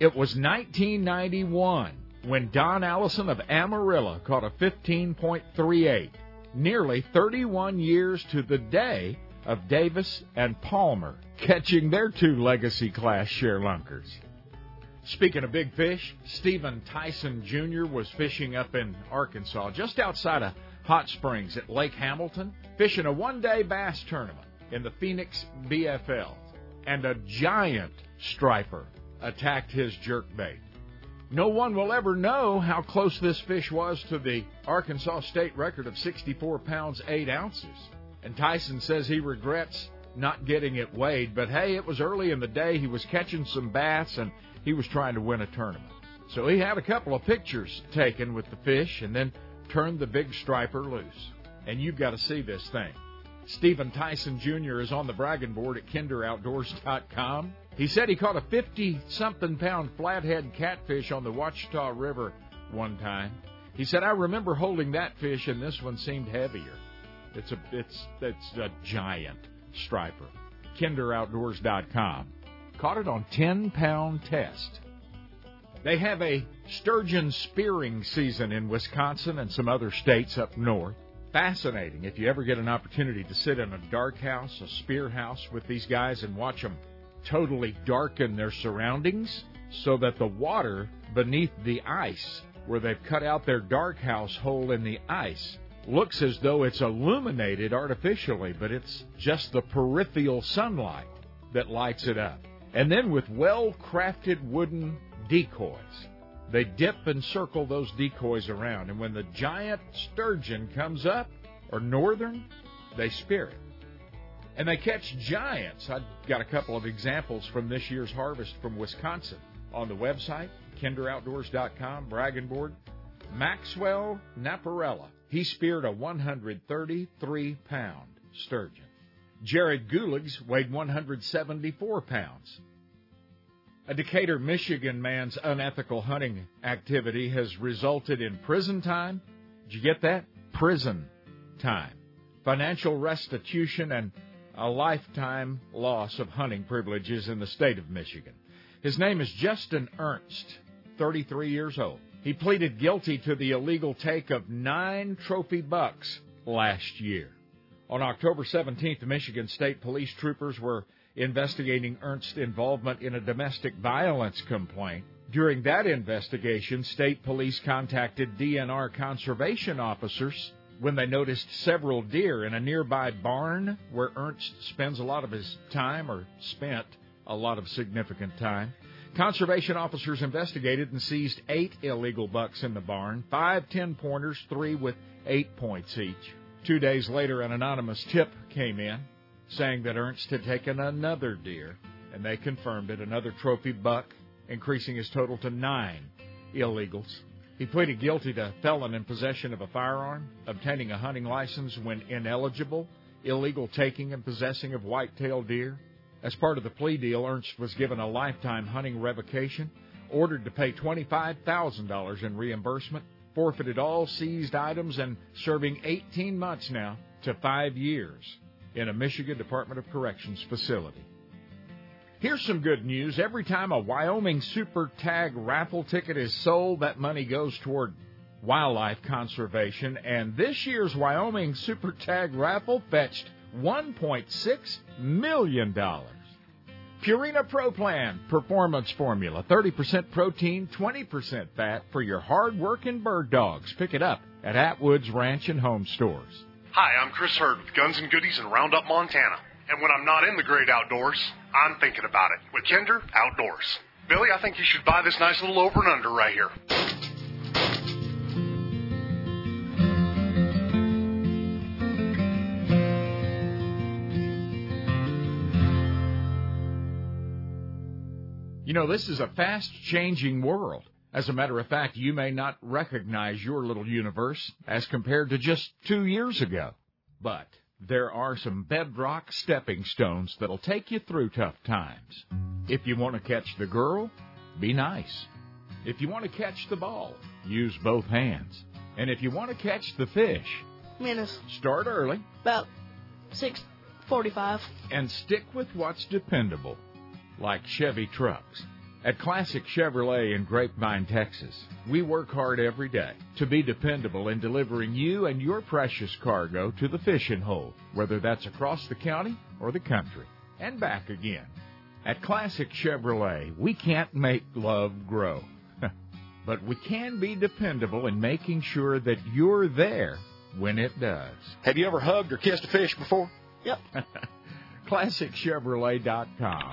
It was 1991 when Don Allison of Amarillo caught a 15.38 nearly 31 years to the day of Davis and Palmer catching their two legacy class ShareLunkers. Speaking of big fish, Stephen Tyson Jr. was fishing up in Arkansas, just outside of Hot Springs at Lake Hamilton, fishing a one day bass tournament in the Phoenix BFL, and a giant striper attacked his jerkbait. No one will ever know how close this fish was to the Arkansas state record of 64 pounds 8 ounces. And Tyson says he regrets not getting it weighed, but hey, it was early in the day. He was catching some bass and he was trying to win a tournament. So he had a couple of pictures taken with the fish and then turned the big striper loose. And you've got to see this thing. Stephen Tyson Jr. is on the bragging board at kinderoutdoors.com. He said he caught a 50 something pound flathead catfish on the Ouachita River one time. He said, I remember holding that fish and this one seemed heavier. It's a, it's, it's a giant striper. KinderOutdoors.com. Caught it on 10 pound test. They have a sturgeon spearing season in Wisconsin and some other states up north. Fascinating if you ever get an opportunity to sit in a dark house, a spear house with these guys and watch them totally darken their surroundings so that the water beneath the ice, where they've cut out their dark house hole in the ice, looks as though it's illuminated artificially, but it's just the peripheral sunlight that lights it up. And then with well crafted wooden decoys, they dip and circle those decoys around. And when the giant sturgeon comes up, or northern, they spear it and they catch giants. I've got a couple of examples from this year's harvest from Wisconsin on the website, kinderoutdoors.com, bragging board. Maxwell Naparella, he speared a 133 pound sturgeon. Jared Guligs weighed 174 pounds. A Decatur, Michigan man's unethical hunting activity has resulted in prison time. Did you get that? Prison time. Financial restitution and a lifetime loss of hunting privileges in the state of Michigan. His name is Justin Ernst, 33 years old. He pleaded guilty to the illegal take of nine trophy bucks last year. On October 17th, Michigan State Police troopers were investigating Ernst's involvement in a domestic violence complaint During that investigation, state police contacted DNR conservation officers when they noticed several deer in a nearby barn where Ernst spends a lot of his time or spent a lot of significant time. Conservation officers investigated and seized eight illegal bucks in the barn, five ten pointers, three with eight points each. Two days later, an anonymous tip came in saying that Ernst had taken another deer, and they confirmed it, another trophy buck, increasing his total to nine illegals. He pleaded guilty to felon in possession of a firearm, obtaining a hunting license when ineligible, illegal taking and possessing of white-tailed deer. As part of the plea deal, Ernst was given a lifetime hunting revocation, ordered to pay $25,000 in reimbursement, forfeited all seized items, and serving 18 months now to five years in a Michigan Department of Corrections facility. Here's some good news. Every time a Wyoming Super Tag raffle ticket is sold, that money goes toward wildlife conservation. And this year's Wyoming Super Tag raffle fetched $1.6 million. Purina Pro Plan Performance Formula 30% protein, 20% fat for your hard working bird dogs. Pick it up at Atwood's Ranch and Home Stores. Hi, I'm Chris Hurd with Guns and Goodies in Roundup, Montana. And when I'm not in the great outdoors, I'm thinking about it with Kinder Outdoors. Billy, I think you should buy this nice little over and under right here. You know, this is a fast changing world. As a matter of fact, you may not recognize your little universe as compared to just two years ago. But there are some bedrock stepping stones that'll take you through tough times. If you want to catch the girl, be nice. If you want to catch the ball, use both hands. And if you want to catch the fish, Minutes. start early About six forty-five. and stick with what's dependable, like Chevy trucks. At Classic Chevrolet in Grapevine, Texas, we work hard every day to be dependable in delivering you and your precious cargo to the fishing hole, whether that's across the county or the country, and back again. At Classic Chevrolet, we can't make love grow, but we can be dependable in making sure that you're there when it does. Have you ever hugged or kissed a fish before? Yep. ClassicChevrolet.com.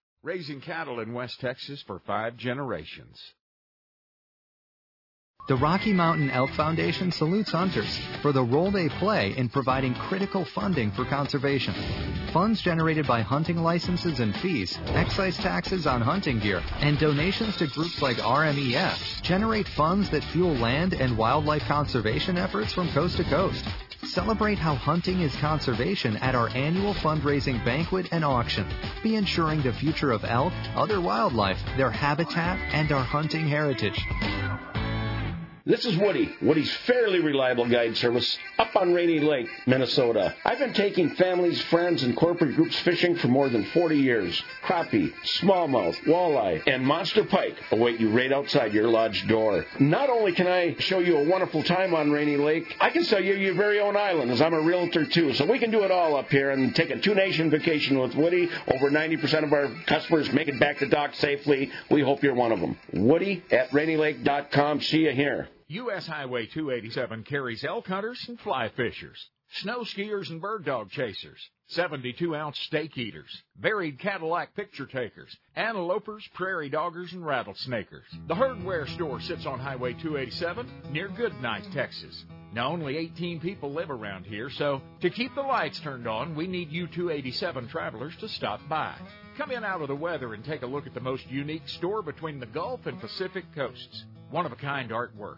Raising cattle in West Texas for five generations. The Rocky Mountain Elk Foundation salutes hunters for the role they play in providing critical funding for conservation. Funds generated by hunting licenses and fees, excise taxes on hunting gear, and donations to groups like RMEF generate funds that fuel land and wildlife conservation efforts from coast to coast. Celebrate how hunting is conservation at our annual fundraising banquet and auction. Be ensuring the future of elk, other wildlife, their habitat, and our hunting heritage. This is Woody, Woody's fairly reliable guide service up on Rainy Lake, Minnesota. I've been taking families, friends, and corporate groups fishing for more than 40 years. Crappie, smallmouth, walleye, and monster pike await you right outside your lodge door. Not only can I show you a wonderful time on Rainy Lake, I can sell you your very own island as I'm a realtor too. So we can do it all up here and take a two-nation vacation with Woody. Over 90% of our customers make it back to dock safely. We hope you're one of them. Woody at rainylake.com. See you here. U.S. Highway 287 carries elk hunters and fly fishers, snow skiers and bird dog chasers, 72 ounce steak eaters, buried Cadillac picture takers, antelopers, prairie doggers, and rattlesnakers. The Herdware store sits on Highway 287 near Goodnight, Texas. Now, only 18 people live around here, so to keep the lights turned on, we need you 287 travelers to stop by. Come in out of the weather and take a look at the most unique store between the Gulf and Pacific coasts. One of a kind artwork,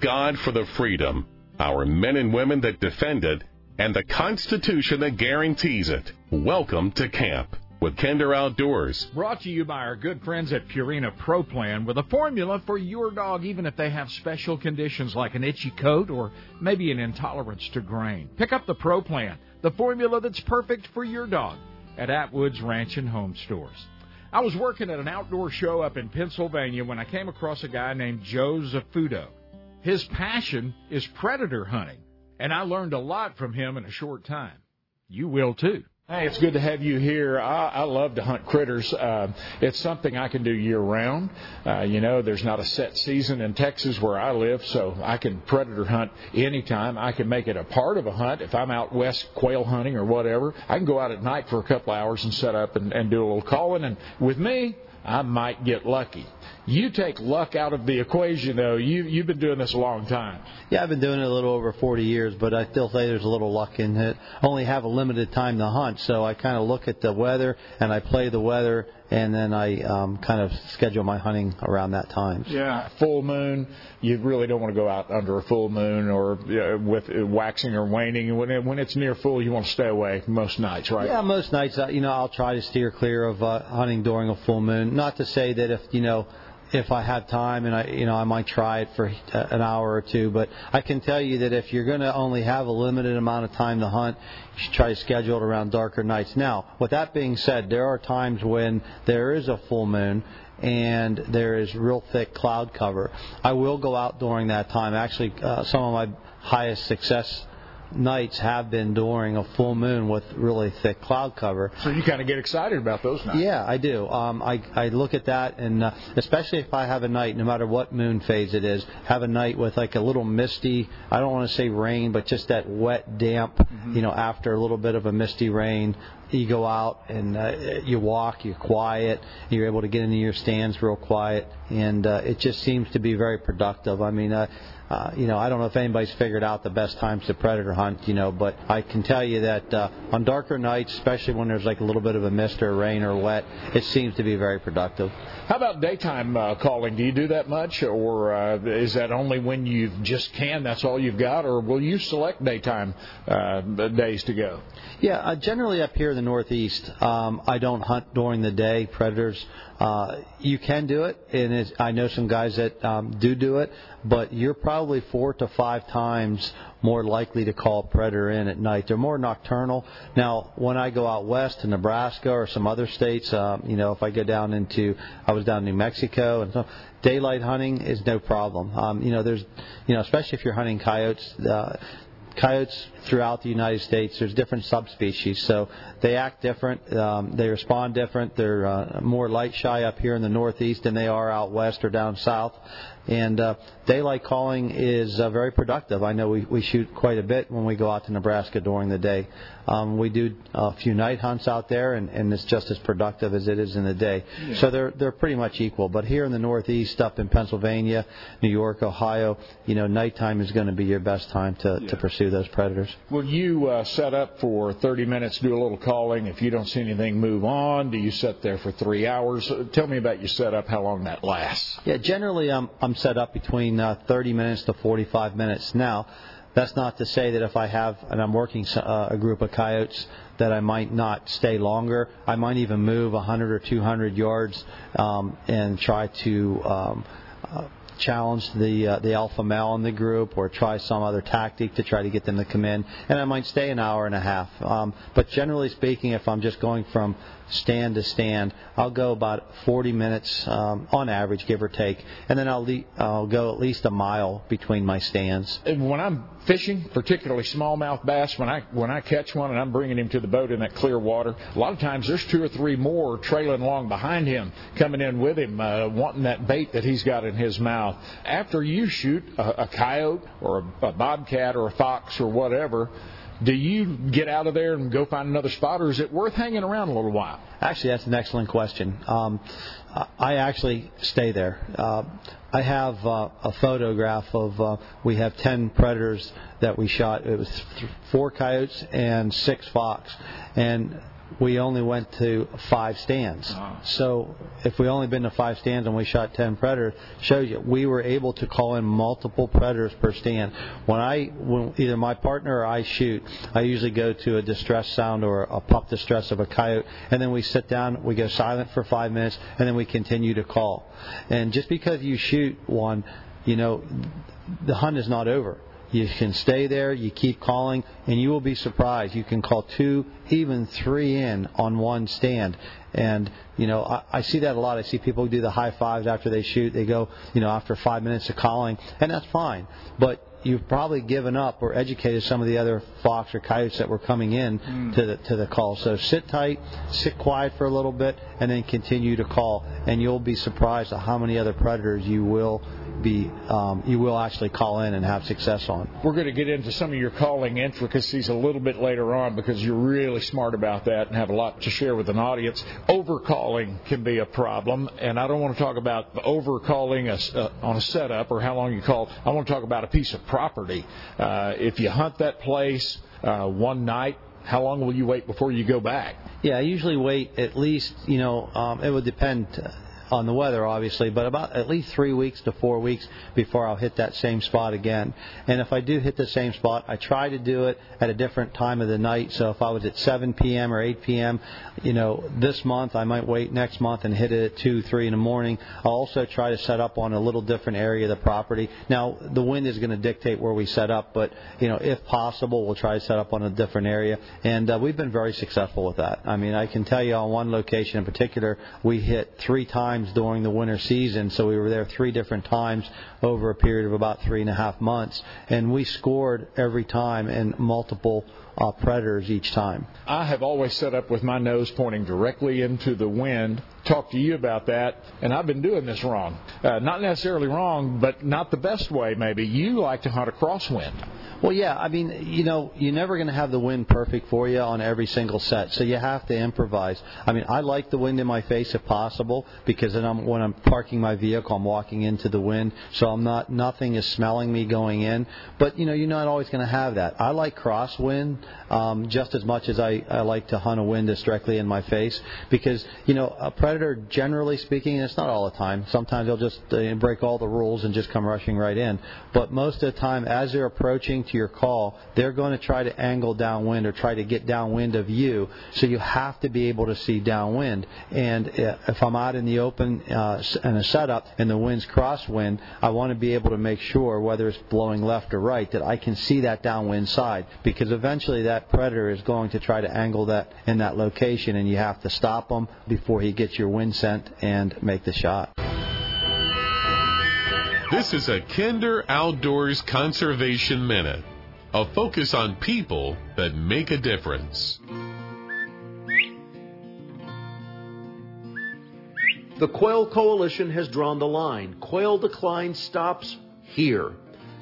God for the freedom, our men and women that defend it, and the Constitution that guarantees it. Welcome to camp with Kinder Outdoors. Brought to you by our good friends at Purina Pro Plan with a formula for your dog, even if they have special conditions like an itchy coat or maybe an intolerance to grain. Pick up the Pro Plan, the formula that's perfect for your dog, at Atwood's Ranch and Home Stores. I was working at an outdoor show up in Pennsylvania when I came across a guy named Joe Zafudo. His passion is predator hunting, and I learned a lot from him in a short time. You will too. Hey, it's good to have you here. I, I love to hunt critters. Uh, it's something I can do year round. Uh, you know, there's not a set season in Texas where I live, so I can predator hunt anytime. I can make it a part of a hunt. If I'm out west quail hunting or whatever, I can go out at night for a couple hours and set up and, and do a little calling. And with me, I might get lucky. You take luck out of the equation, though. You you've been doing this a long time. Yeah, I've been doing it a little over 40 years, but I still say there's a little luck in it. I only have a limited time to hunt, so I kind of look at the weather and I play the weather, and then I um, kind of schedule my hunting around that time. Yeah, full moon. You really don't want to go out under a full moon or uh, with waxing or waning. When it, when it's near full, you want to stay away most nights, right? Yeah, most nights. uh, You know, I'll try to steer clear of uh, hunting during a full moon. Not to say that if you know if I have time and I, you know, I might try it for uh, an hour or two. But I can tell you that if you're going to only have a limited amount of time to hunt, you should try to schedule it around darker nights. Now, with that being said, there are times when there is a full moon and there is real thick cloud cover. I will go out during that time. Actually, uh, some of my highest success nights have been during a full moon with really thick cloud cover. So you kind of get excited about those nights. Yeah, I do. Um, I I look at that, and uh, especially if I have a night, no matter what moon phase it is, have a night with like a little misty. I don't want to say rain, but just that wet, damp. Mm-hmm. You know, after a little bit of a misty rain, you go out and uh, you walk, you're quiet, you're able to get into your stands real quiet, and uh, it just seems to be very productive. I mean, uh, uh, you know, I don't know if anybody's figured out the best times to predator hunt, you know, but I can tell you that uh, on darker nights, especially when there's like a little bit of a mist or rain or wet, it seems to be very productive. How about daytime uh, calling? Do you do that much, or uh, is that only when you just can? That's all you've got, or will you select daytime uh, days to go? Yeah, uh, generally up here in the Northeast, um, I don't hunt during the day. Predators, uh, you can do it, and I know some guys that um, do do it, but you're probably four to five times more likely to call predator in at night. They're more nocturnal. Now, when I go out west to Nebraska or some other states, um, you know, if I go down into, I was down in New Mexico and so daylight hunting is no problem. Um, you know, there's, you know, especially if you're hunting coyotes. Uh, coyotes throughout the United States, there's different subspecies, so they act different. Um, they respond different. They're uh, more light shy up here in the Northeast than they are out west or down south. And uh, daylight calling is uh, very productive. I know we, we shoot quite a bit when we go out to Nebraska during the day. Um, we do a few night hunts out there, and, and it's just as productive as it is in the day. Yeah. So they're they're pretty much equal. But here in the Northeast, up in Pennsylvania, New York, Ohio, you know, nighttime is going to be your best time to, to pursue those predators. Will you uh, set up for 30 minutes, do a little calling? If you don't see anything, move on. Do you sit there for three hours? Uh, Tell me about your setup, how long that lasts. Yeah, generally I'm I'm set up between uh, 30 minutes to 45 minutes. Now, That's not to say that if I have and I'm working uh, a group of coyotes that I might not stay longer. I might even move 100 or 200 yards um, and try to um, uh, challenge the uh, the alpha male in the group or try some other tactic to try to get them to come in. And I might stay an hour and a half. Um, but generally speaking, if I'm just going from stand to stand. I'll go about 40 minutes um, on average, give or take, and then I'll, le- I'll go at least a mile between my stands. When I'm fishing, particularly smallmouth bass, when I when I catch one and I'm bringing him to the boat in that clear water, a lot of times there's two or three more trailing along behind him, coming in with him, uh, wanting that bait that he's got in his mouth. After you shoot a, a coyote or a, a bobcat or a fox or whatever do you get out of there and go find another spot, or is it worth hanging around a little while? Actually, that's an excellent question. Um, I actually stay there. Uh, I have uh, a photograph of uh, we have ten predators that we shot. It was th- four coyotes and six fox, and we only went to five stands. So if we only been to five stands and we shot ten predators, shows you we were able to call in multiple predators per stand. When I, when either my partner or I shoot, I usually go to a distress sound or a pup distress of a coyote, and then we sit down, we go silent for five minutes, and then we continue to call. And just because you shoot one, you know, the hunt is not over you can stay there, you keep calling, and you will be surprised. You can call two, even three in on one stand. And, you know, I, I see that a lot. I see people do the high fives after they shoot. They go, you know, after five minutes of calling, and that's fine. But you've probably given up or educated some of the other fox or coyotes that were coming in mm. to the to the call. So sit tight, sit quiet for a little bit, and then continue to call, and you'll be surprised at how many other predators you will be um, you will actually call in and have success on. We're going to get into some of your calling intricacies a little bit later on because you're really smart about that and have a lot to share with an audience. Overcalling can be a problem, and I don't want to talk about overcalling a, uh, on a setup or how long you call. I want to talk about a piece of property. Uh, if you hunt that place uh, one night how long will you wait before you go back? Yeah, I usually wait at least, you know, um, it would depend on the weather, obviously, but about at least three weeks to four weeks before I'll hit that same spot again. And if I do hit the same spot, I try to do it at a different time of the night. So if I was at 7 p.m. or 8 p.m., you know, this month I might wait next month and hit it at 2, 3 in the morning. I'll also try to set up on a little different area of the property. Now, the wind is going to dictate where we set up, but, you know, if possible, we'll try to set up on a different area. And uh, we've been very successful with that. I mean, I can tell you on one location in particular, we hit three times times during the winter season. So we were there three different times over a period of about three and a half months, and we scored every time in multiple uh, predators each time. I have always set up with my nose pointing directly into the wind. Talk to you about that, and I've been doing this wrong. Uh, not necessarily wrong, but not the best way. Maybe you like to hunt a crosswind. Well, yeah. I mean, you know, you're never going to have the wind perfect for you on every single set, so you have to improvise. I mean, I like the wind in my face if possible because then I'm, when I'm parking my vehicle, I'm walking into the wind, so I'm not nothing is smelling me going in. But you know, you're not always going to have that. I like crosswind um, just as much as I, I like to hunt a wind that's directly in my face because you know a predator, generally speaking, and it's not all the time. Sometimes they'll just uh, break all the rules and just come rushing right in. But most of the time, as they're approaching to your call, they're going to try to angle downwind or try to get downwind of you. So you have to be able to see downwind. And uh, if I'm out in the open uh, in a setup and the wind's crosswind, I want to be able to make sure whether it's blowing left or right that I can see that downwind side because eventually that predator is going to try to angle that in that location and you have to stop him before he gets your wind scent and make the shot. This is a Kinder Outdoors Conservation Minute, a focus on people that make a difference. The Quail Coalition has drawn the line. Quail decline stops here.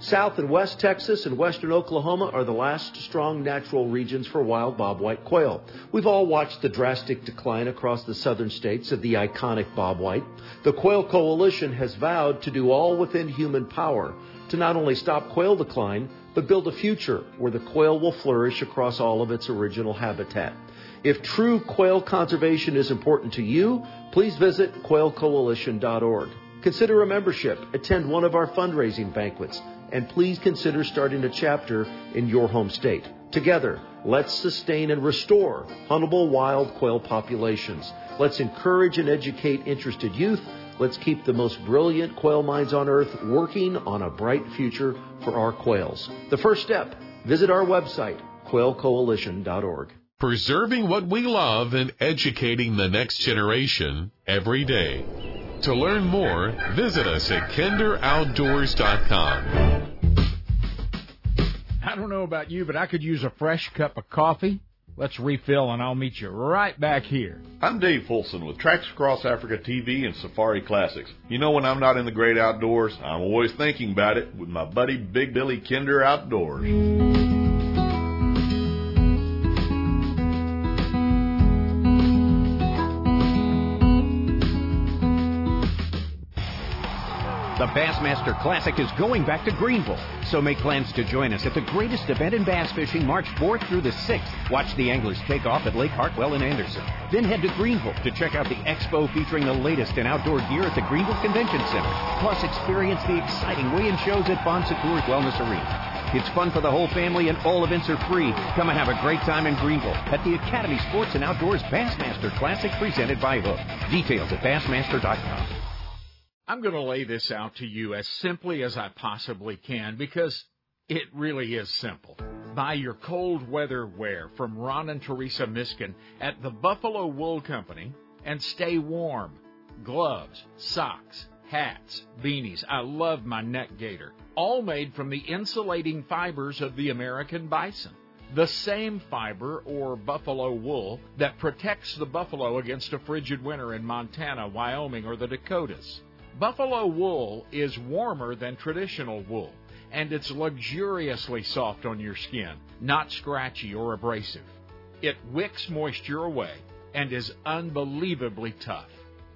South and West Texas and Western Oklahoma are the last strong natural regions for wild bobwhite quail. We've all watched the drastic decline across the southern states of the iconic bobwhite. The Quail Coalition has vowed to do all within human power to not only stop quail decline, but build a future where the quail will flourish across all of its original habitat. If true quail conservation is important to you, please visit quailcoalition.org. Consider a membership, attend one of our fundraising banquets and please consider starting a chapter in your home state. Together, let's sustain and restore huntable wild quail populations. Let's encourage and educate interested youth. Let's keep the most brilliant quail minds on earth working on a bright future for our quails. The first step, visit our website, quailcoalition.org. Preserving what we love and educating the next generation every day. To learn more, visit us at kinderoutdoors.com. I don't know about you, but I could use a fresh cup of coffee. Let's refill and I'll meet you right back here. I'm Dave Fulson with Tracks Across Africa TV and Safari Classics. You know, when I'm not in the great outdoors, I'm always thinking about it with my buddy Big Billy Kinder Outdoors. Bassmaster Classic is going back to Greenville, so make plans to join us at the greatest event in bass fishing March 4th through the 6th. Watch the anglers take off at Lake Hartwell in Anderson. Then head to Greenville to check out the expo featuring the latest in outdoor gear at the Greenville Convention Center. Plus, experience the exciting weigh-in shows at Bon Secours Wellness Arena. It's fun for the whole family and all events are free. Come and have a great time in Greenville at the Academy Sports and Outdoors Bassmaster Classic presented by Huk. Details at Bassmaster.com. I'm going to lay this out to you as simply as I possibly can because it really is simple. Buy your cold weather wear from Ron and Teresa Miskin at the Buffalo Wool Company and stay warm. Gloves, socks, hats, beanies. I love my neck gaiter. All made from the insulating fibers of the American bison. The same fiber or buffalo wool that protects the buffalo against a frigid winter in Montana, Wyoming, or the Dakotas. Buffalo wool is warmer than traditional wool, and it's luxuriously soft on your skin, not scratchy or abrasive. It wicks moisture away and is unbelievably tough,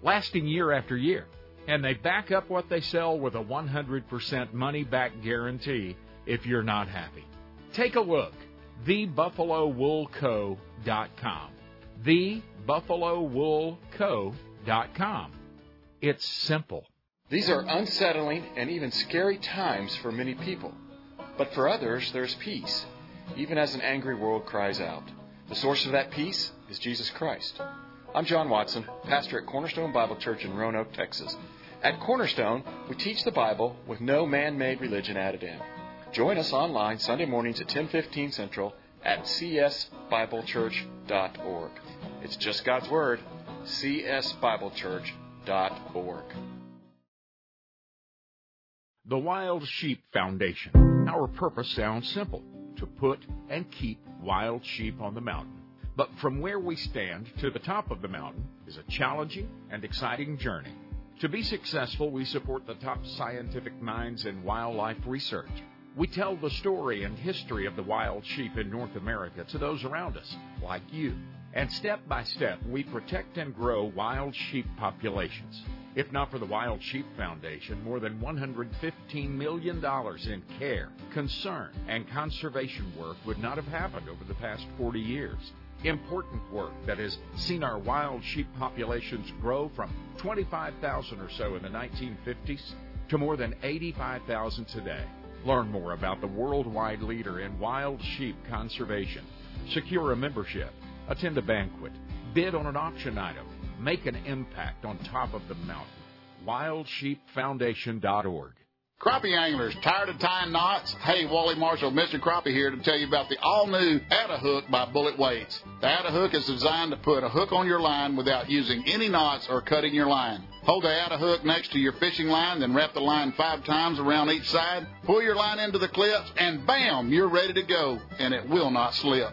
lasting year after year. And they back up what they sell with a 100% money back guarantee if you're not happy. Take a look. TheBuffaloWoolCo.com. TheBuffaloWoolCo.com. It's simple. These are unsettling and even scary times for many people. But for others, there's peace, even as an angry world cries out. The source of that peace is Jesus Christ. I'm John Watson, pastor at Cornerstone Bible Church in Roanoke, Texas. At Cornerstone, we teach the Bible with no man-made religion added in. Join us online Sunday mornings at 10:15 Central at csbiblechurch.org. It's just God's word, csbiblechurch.org. The Wild Sheep Foundation. Our purpose sounds simple to put and keep wild sheep on the mountain. But from where we stand to the top of the mountain is a challenging and exciting journey. To be successful, we support the top scientific minds in wildlife research. We tell the story and history of the wild sheep in North America to those around us, like you. And step by step, we protect and grow wild sheep populations. If not for the Wild Sheep Foundation, more than $115 million in care, concern, and conservation work would not have happened over the past 40 years. Important work that has seen our wild sheep populations grow from 25,000 or so in the 1950s to more than 85,000 today. Learn more about the worldwide leader in wild sheep conservation. Secure a membership, attend a banquet, bid on an auction item, make an impact on top of the mountain. WildSheepFoundation.org. Crappie anglers, tired of tying knots? Hey, Wally Marshall, Mr. Crappie here to tell you about the all-new Atta Hook by Bullet Weights. The Atta Hook is designed to put a hook on your line without using any knots or cutting your line. Hold the Atta Hook next to your fishing line, then wrap the line five times around each side. Pull your line into the clips, and bam, you're ready to go, and it will not slip.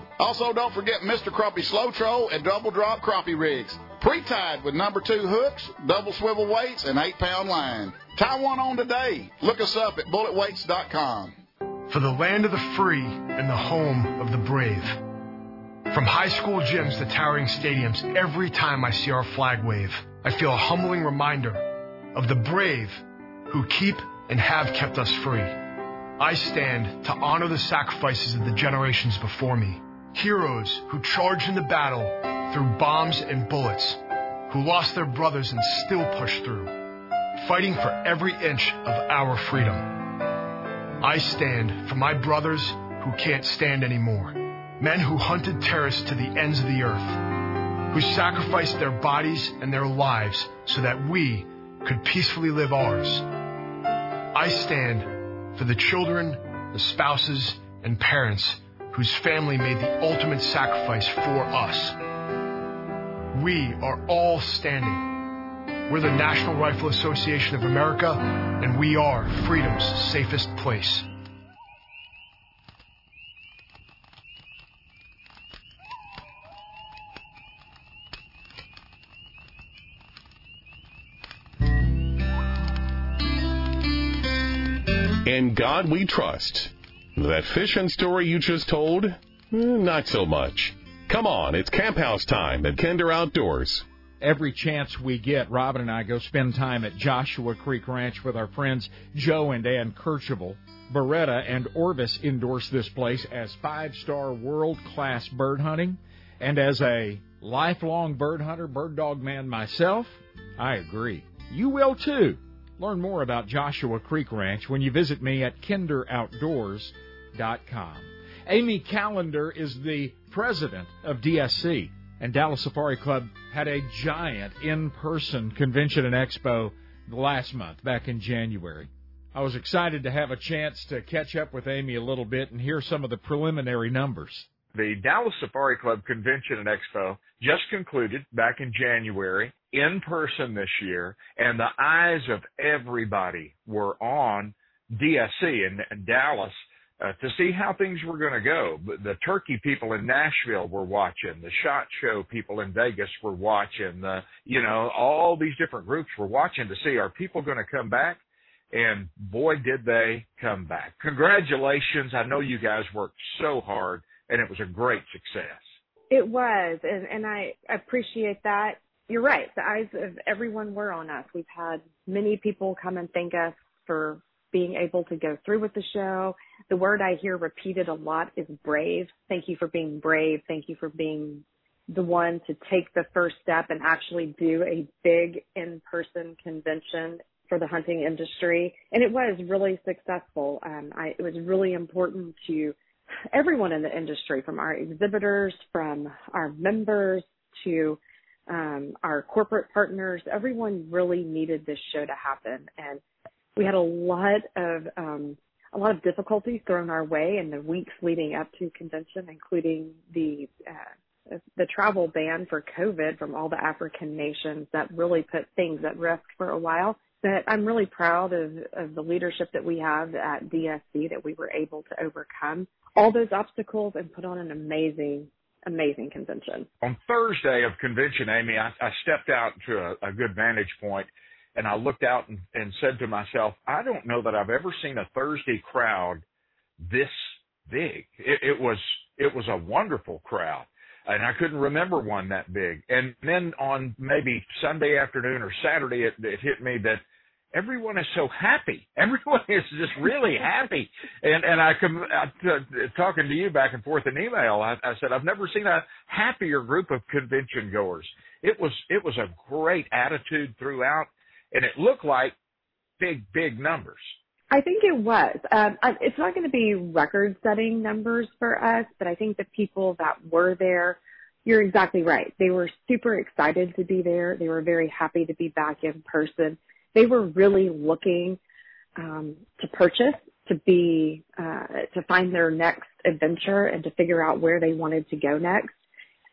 Also, don't forget Mr. Crappie Slow Troll and Double Drop Crappie Rigs. Pre-tied with number two hooks, double swivel weights, and eight pound line. Tie one on today. Look us up at bulletweights.com. for the land of the free and the home of the brave. From high school gyms to towering stadiums, every time I see our flag wave, I feel a humbling reminder of the brave who keep and have kept us free. I stand to honor the sacrifices of the generations before me, heroes who charged into battle through bombs and bullets, who lost their brothers and still pushed through, fighting for every inch of our freedom. I stand for my brothers who can't stand anymore, men who hunted terrorists to the ends of the earth, who sacrificed their bodies and their lives so that we could peacefully live ours. I stand for the children, the spouses, and parents whose family made the ultimate sacrifice for us. We are all standing. We're the National Rifle Association of America, and we are freedom's safest place. In God we trust. That fishing story you just told? Eh, Not so much. Come on, it's camp house time at Kinder Outdoors. Every chance we get, Robin and I go spend time at Joshua Creek Ranch with our friends Joe and Ann Kercheville. Beretta and Orvis endorse this place as five star world class bird hunting. And as a lifelong bird hunter, bird dog man myself, I agree. You will too. Learn more about Joshua Creek Ranch when you visit me at kinderoutdoors.com. Amy Callender is the president of DSC, and Dallas Safari Club had a giant in person convention and expo last month, back in January. I was excited to have a chance to catch up with Amy a little bit and hear some of the preliminary numbers. The Dallas Safari Club Convention and Expo just concluded back in January in person this year, and the eyes of everybody were on DSC in, in Dallas uh, to see how things were going to go. The turkey people in Nashville were watching. The shot show people in Vegas were watching. The you know all these different groups were watching to see are people going to come back. And boy, did they come back. Congratulations. I know you guys worked so hard and it was a great success. It was, and, and I appreciate that. You're right. The eyes of everyone were on us. We've had many people come and thank us for being able to go through with the show. The word I hear repeated a lot is brave. Thank you for being brave. Thank you for being the one to take the first step and actually do a big in-person convention for the hunting industry. And it was really successful. Um, I, it was really important to everyone in the industry, from our exhibitors, from our members to um, our corporate partners. Everyone really needed this show to happen, and we had a lot of um, a lot of difficulties thrown our way in the weeks leading up to convention, including the uh, the travel ban for COVID from all the African nations that really put things at risk for a while. But I'm really proud of, of the leadership that we have at DSC that we were able to overcome all those obstacles and put on an amazing, amazing convention. On Thursday of convention, Amy, I, I stepped out to a, a good vantage point and I looked out and, and said to myself, I don't know that I've ever seen a Thursday crowd this big. It, it was it was a wonderful crowd, and I couldn't remember one that big. And then on maybe Sunday afternoon or Saturday, it, it hit me that everyone is so happy. Everyone is just really happy. And and I come talking to you back and forth in email. I, I said I've never seen a happier group of convention goers. It was it was a great attitude throughout, and it looked like big big numbers. I think it was. Um, it's not going to be record-setting numbers for us, but I think the people that were there, you're exactly right. They were super excited to be there. They were very happy to be back in person. They were really looking um, to purchase, to be, uh, to find their next adventure, and to figure out where they wanted to go next.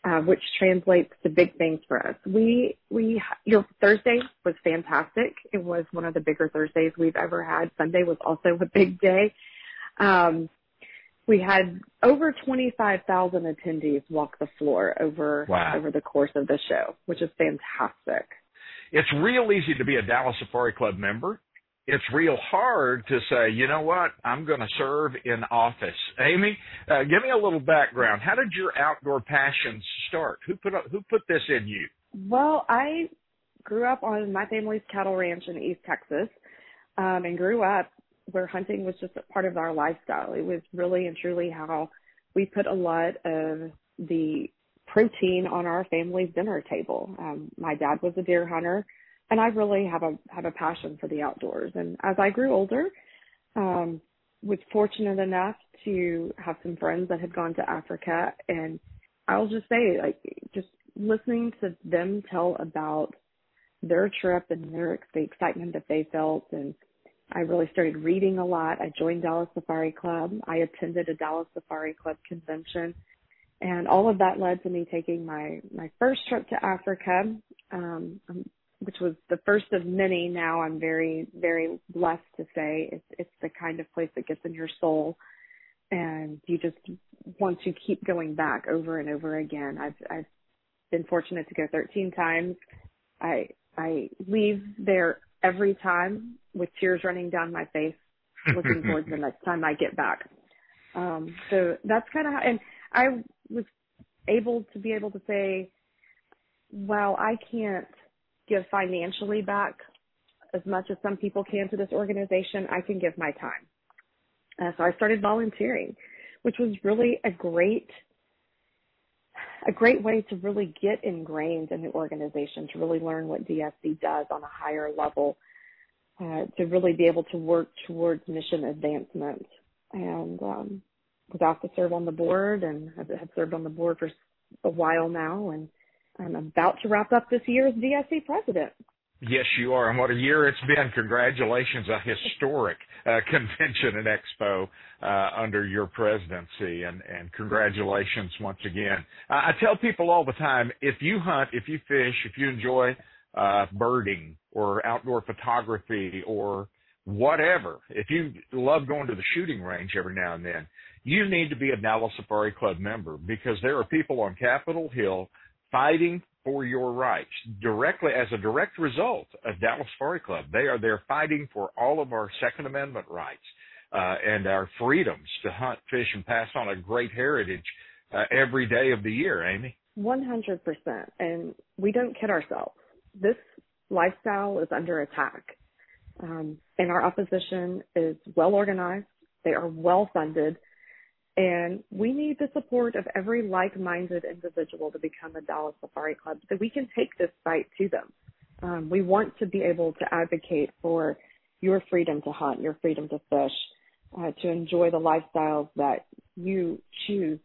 Uh, which translates to big things for us. We, we, your Thursday was fantastic. It was one of the bigger Thursdays we've ever had. Sunday was also a big day. Um, we had over 25,000 attendees walk the floor over, Wow. over the course of the show, which is fantastic. It's real easy to be a Dallas Safari Club member. it's real hard to say, you know what, I'm going to serve in office. Amy, uh, give me a little background. How did your outdoor passions start? Who put who put this in you? Well, I grew up on my family's cattle ranch in East Texas, um, and grew up where hunting was just a part of our lifestyle. It was really and truly how we put a lot of the protein on our family's dinner table. Um, my dad was a deer hunter and I really have a have a passion for the outdoors. And as I grew older, um, was fortunate enough to have some friends that had gone to Africa, and I'll just say, like, just listening to them tell about their trip and their the excitement that they felt, and I really started reading a lot. I joined Dallas Safari Club. I attended a Dallas Safari Club convention. And all of that led to me taking my, my first trip to Africa. Um, I'm which was the first of many. Now I'm very, very blessed to say it's, it's the kind of place that gets in your soul and you just want to keep going back over and over again. I've, I've been fortunate to go 13 times. I, I leave there every time with tears running down my face, looking forward to the next time I get back. Um, so that's kind of how, and I was able to be able to say, wow, I can't give financially back as much as some people can to this organization, I can give my time. Uh, so I started volunteering, which was really a great, a great way to really get ingrained in the organization, to really learn what DSC does on a higher level, uh, to really be able to work towards mission advancement. And um, was asked to serve on the board, and have served on the board for a while now, and I'm about to wrap up this year as DSC president. Yes, you are. And what a year it's been. Congratulations, a historic uh, convention and expo uh, under your presidency. And, and congratulations once again. I tell people all the time, if you hunt, if you fish, if you enjoy uh, birding or outdoor photography or whatever, if you love going to the shooting range every now and then, you need to be a Dallas Safari Club member because there are people on Capitol Hill fighting for your rights directly as a direct result of Dallas Safari Club. They are there fighting for all of our Second Amendment rights uh, and our freedoms to hunt, fish, and pass on a great heritage uh, every day of the year. Amy, one hundred percent, and we don't kid ourselves. This lifestyle is under attack, um, and our opposition is well organized. They are well funded and we need the support of every like-minded individual to become a Dallas Safari Club so we can take this fight to them. Um, we want to be able to advocate for your freedom to hunt, your freedom to fish, uh, to enjoy the lifestyles that you choose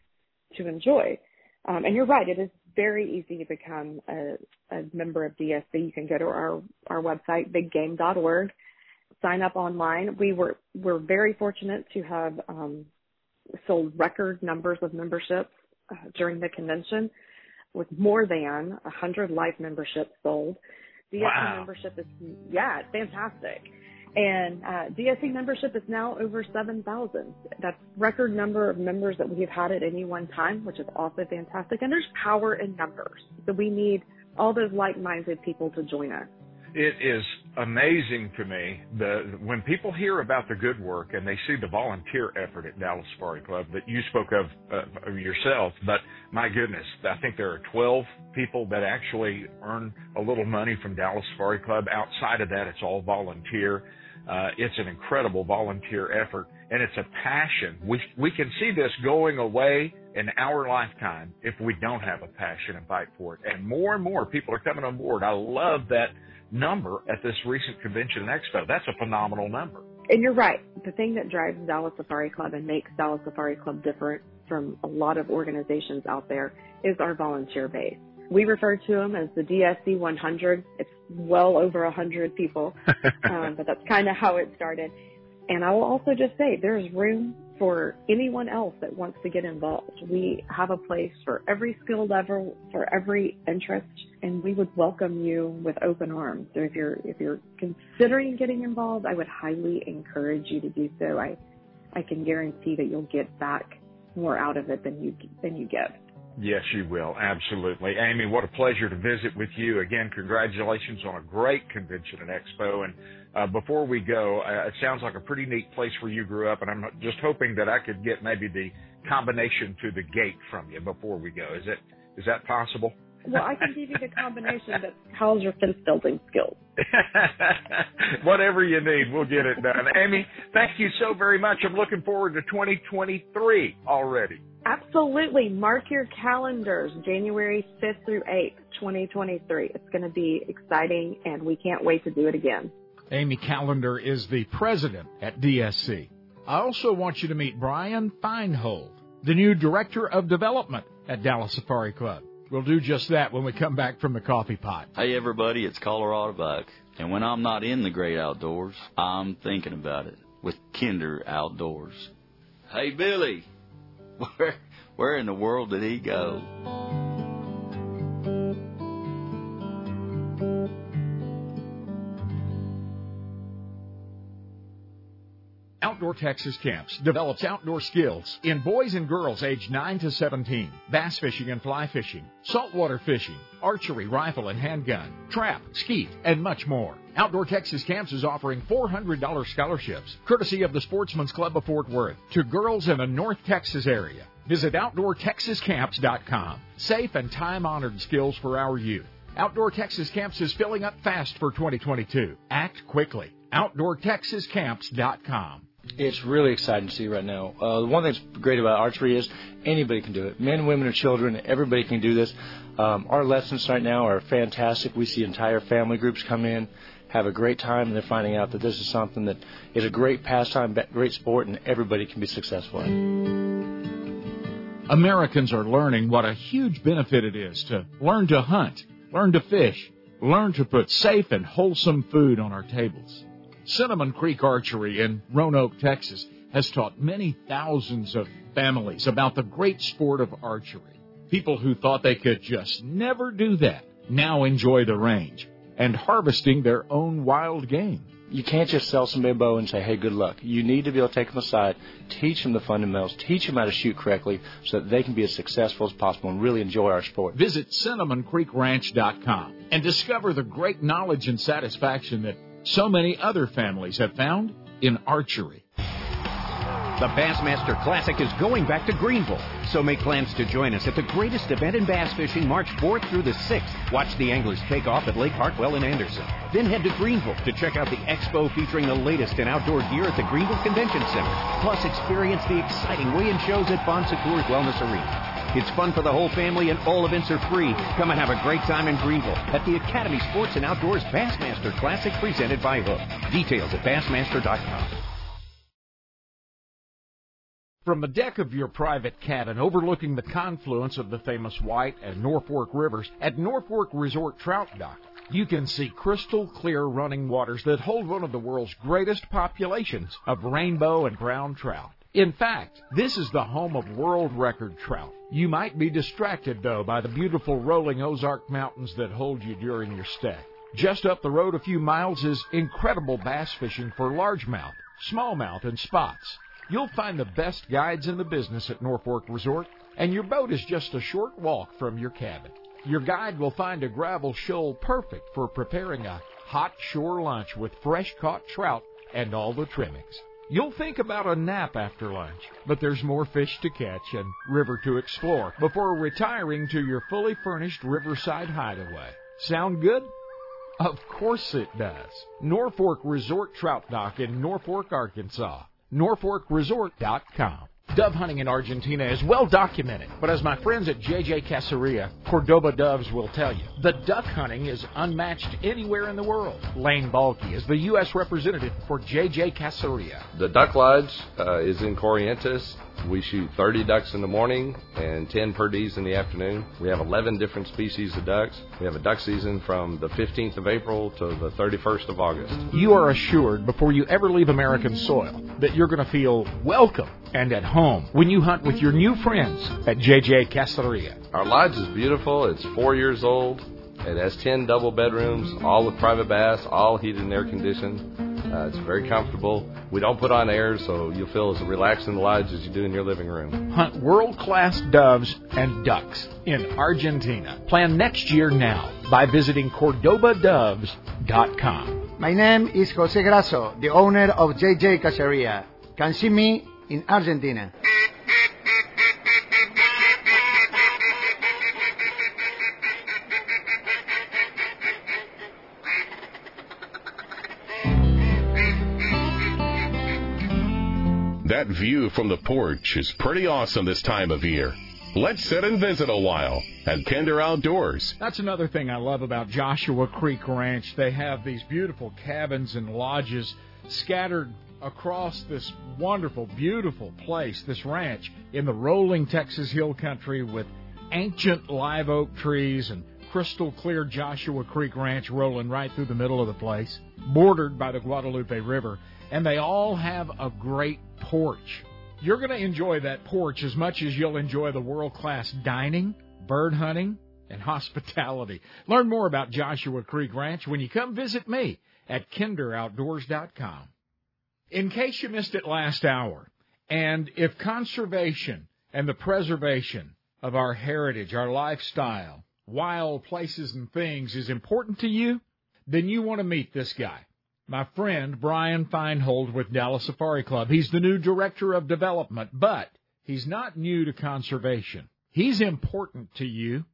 to enjoy. Um, and you're right, it is very easy to become a, a member of DSC. You can go to our, our website, biggame.org, sign up online. We were, we're very fortunate to have, um, sold record numbers of memberships uh, during the convention with more than 100 life memberships sold. DSC wow. membership is, yeah, it's fantastic. And uh, DSC membership is now over 7,000. That's record number of members that we've had at any one time, which is also fantastic. And there's power in numbers. So we need all those like-minded people to join us it is amazing to me the when people hear about the good work and they see the volunteer effort at Dallas Safari Club that you spoke of uh, yourself. But my goodness, I think there are 12 people that actually earn a little money from Dallas Safari Club. Outside of that, it's all volunteer. Uh, it's an incredible volunteer effort and it's a passion. We, we can see this going away in our lifetime if we don't have a passion and fight for it. And more and more people are coming on board. I love that number at this recent convention and expo. That's a phenomenal number. And you're right. The thing that drives Dallas Safari Club and makes Dallas Safari Club different from a lot of organizations out there is our volunteer base. We refer to them as the DSC 100. It's well over 100 people, um, but that's kind of how it started. And I will also just say there's room for anyone else that wants to get involved. We have a place for every skill level, for every interest, and we would welcome you with open arms. So if you're if you're considering getting involved, I would highly encourage you to do so. I I can guarantee that you'll get back more out of it than you than you give. Yes, you will. Absolutely. Amy, what a pleasure to visit with you. Again, congratulations on a great convention and expo. And uh, before we go, uh, it sounds like a pretty neat place where you grew up, and I'm just hoping that I could get maybe the combination to the gate from you before we go. Is it is that possible? Well, I can give you the combination, but how's your fence building skills? Whatever you need, we'll get it done. Amy, thank you so very much. I'm looking forward to 2023 already. Absolutely. Mark your calendars, January 5th through 8th, 2023. It's going to be exciting, and we can't wait to do it again. Amy Callender is the president at DSC. I also want you to meet Brian Feinhold, the new director of development at Dallas Safari Club. We'll do just that when we come back from the coffee pot. Hey, everybody, it's Colorado Buck. And when I'm not in the great outdoors, I'm thinking about it with Kinder Outdoors. Hey, Billy, where, where in the world did he go? Outdoor Texas Camps develops outdoor skills in boys and girls aged 9 to 17, bass fishing and fly fishing, saltwater fishing, archery, rifle and handgun, trap, skeet, and much more. Outdoor Texas Camps is offering $400 scholarships, courtesy of the Sportsman's Club of Fort Worth, to girls in the North Texas area. Visit OutdoorTexasCamps.com. Safe and time honored skills for our youth. Outdoor Texas Camps is filling up fast for 2022. Act quickly. OutdoorTexasCamps.com. It's really exciting to see right now. Uh, one thing that's great about archery is anybody can do it. Men, women, or children, everybody can do this. Um, our lessons right now are fantastic. We see entire family groups come in, have a great time, and they're finding out that this is something that is a great pastime, great sport, and everybody can be successful in. Americans are learning what a huge benefit it is to learn to hunt, learn to fish, learn to put safe and wholesome food on our tables. Cinnamon Creek Archery in Roanoke, Texas has taught many thousands of families about the great sport of archery. People who thought they could just never do that now enjoy the range and harvesting their own wild game. You can't just sell somebody a bow and say, hey, good luck. You need to be able to take them aside, teach them the fundamentals, teach them how to shoot correctly so that they can be as successful as possible and really enjoy our sport. Visit CinnamonCreekRanch.com and discover the great knowledge and satisfaction that so many other families have found in archery. The Bassmaster Classic is going back to Greenville, so make plans to join us at the greatest event in bass fishing March 4th through the 6th. Watch the anglers take off at Lake Hartwell in Anderson. Then head to Greenville to check out the expo featuring the latest in outdoor gear at the Greenville Convention Center. Plus, experience the exciting weigh-in shows at Bon Secours Wellness Arena. It's fun for the whole family and all events are free. Come and have a great time in Greenville at the Academy Sports and Outdoors Bassmaster Classic presented by Huk. Details at Bassmaster.com. From the deck of your private cabin overlooking the confluence of the famous White and Norfork rivers at Norfork Resort Trout Dock, you can see crystal clear running waters that hold one of the world's greatest populations of rainbow and brown trout. In fact, this is the home of world record trout. You might be distracted, though, by the beautiful rolling Ozark Mountains that hold you during your stay. Just up the road a few miles is incredible bass fishing for largemouth, smallmouth, and spots. You'll find the best guides in the business at Norfork Resort, and your boat is just a short walk from your cabin. Your guide will find a gravel shoal perfect for preparing a hot shore lunch with fresh caught trout and all the trimmings. You'll think about a nap after lunch, but there's more fish to catch and river to explore before retiring to your fully furnished riverside hideaway. Sound good? Of course it does. Norfork Resort Trout Dock in Norfork, Arkansas. NorforkResort.com. Dove hunting in Argentina is well documented, but as my friends at JJ Caceria, Cordoba Doves will tell you, the duck hunting is unmatched anywhere in the world. Lane Balky is the U.S. representative for JJ Caceria. The Duck Lodge uh, is in Corrientes. We shoot 30 ducks in the morning and 10 per perdees in the afternoon. We have 11 different species of ducks. We have a duck season from the 15th of April to the 31st of August. You are assured before you ever leave American soil that you're going to feel welcome and at home when you hunt with your new friends at JJ Caceria. Our lodge is beautiful. It's four years old. It has 10 double bedrooms, all with private baths, all heated and air conditioned. Uh, it's very comfortable. We don't put on air, so you'll feel as relaxed in the lodge as you do in your living room. Hunt world class doves and ducks in Argentina. Plan next year now by visiting CordobaDoves.com. My name is Jose Grasso, the owner of JJ Caceria. Can see me in Argentina. That view from the porch is pretty awesome this time of year. Let's sit and visit a while at Kinder Outdoors. That's another thing I love about Joshua Creek Ranch. They have these beautiful cabins and lodges scattered across this wonderful, beautiful place, this ranch in the rolling Texas Hill Country with ancient live oak trees and crystal clear Joshua Creek Ranch rolling right through the middle of the place, bordered by the Guadalupe River, and they all have a great porch. You're going to enjoy that porch as much as you'll enjoy the world class dining, bird hunting, and hospitality. Learn more about Joshua Creek Ranch when you come visit me at kinderoutdoors.com. In case you missed it last hour, and if conservation and the preservation of our heritage, our lifestyle, wild places and things is important to you, then you want to meet this guy my friend Brian Feinhold with Dallas Safari Club. He's the new director of development, but he's not new to conservation. He's important to you,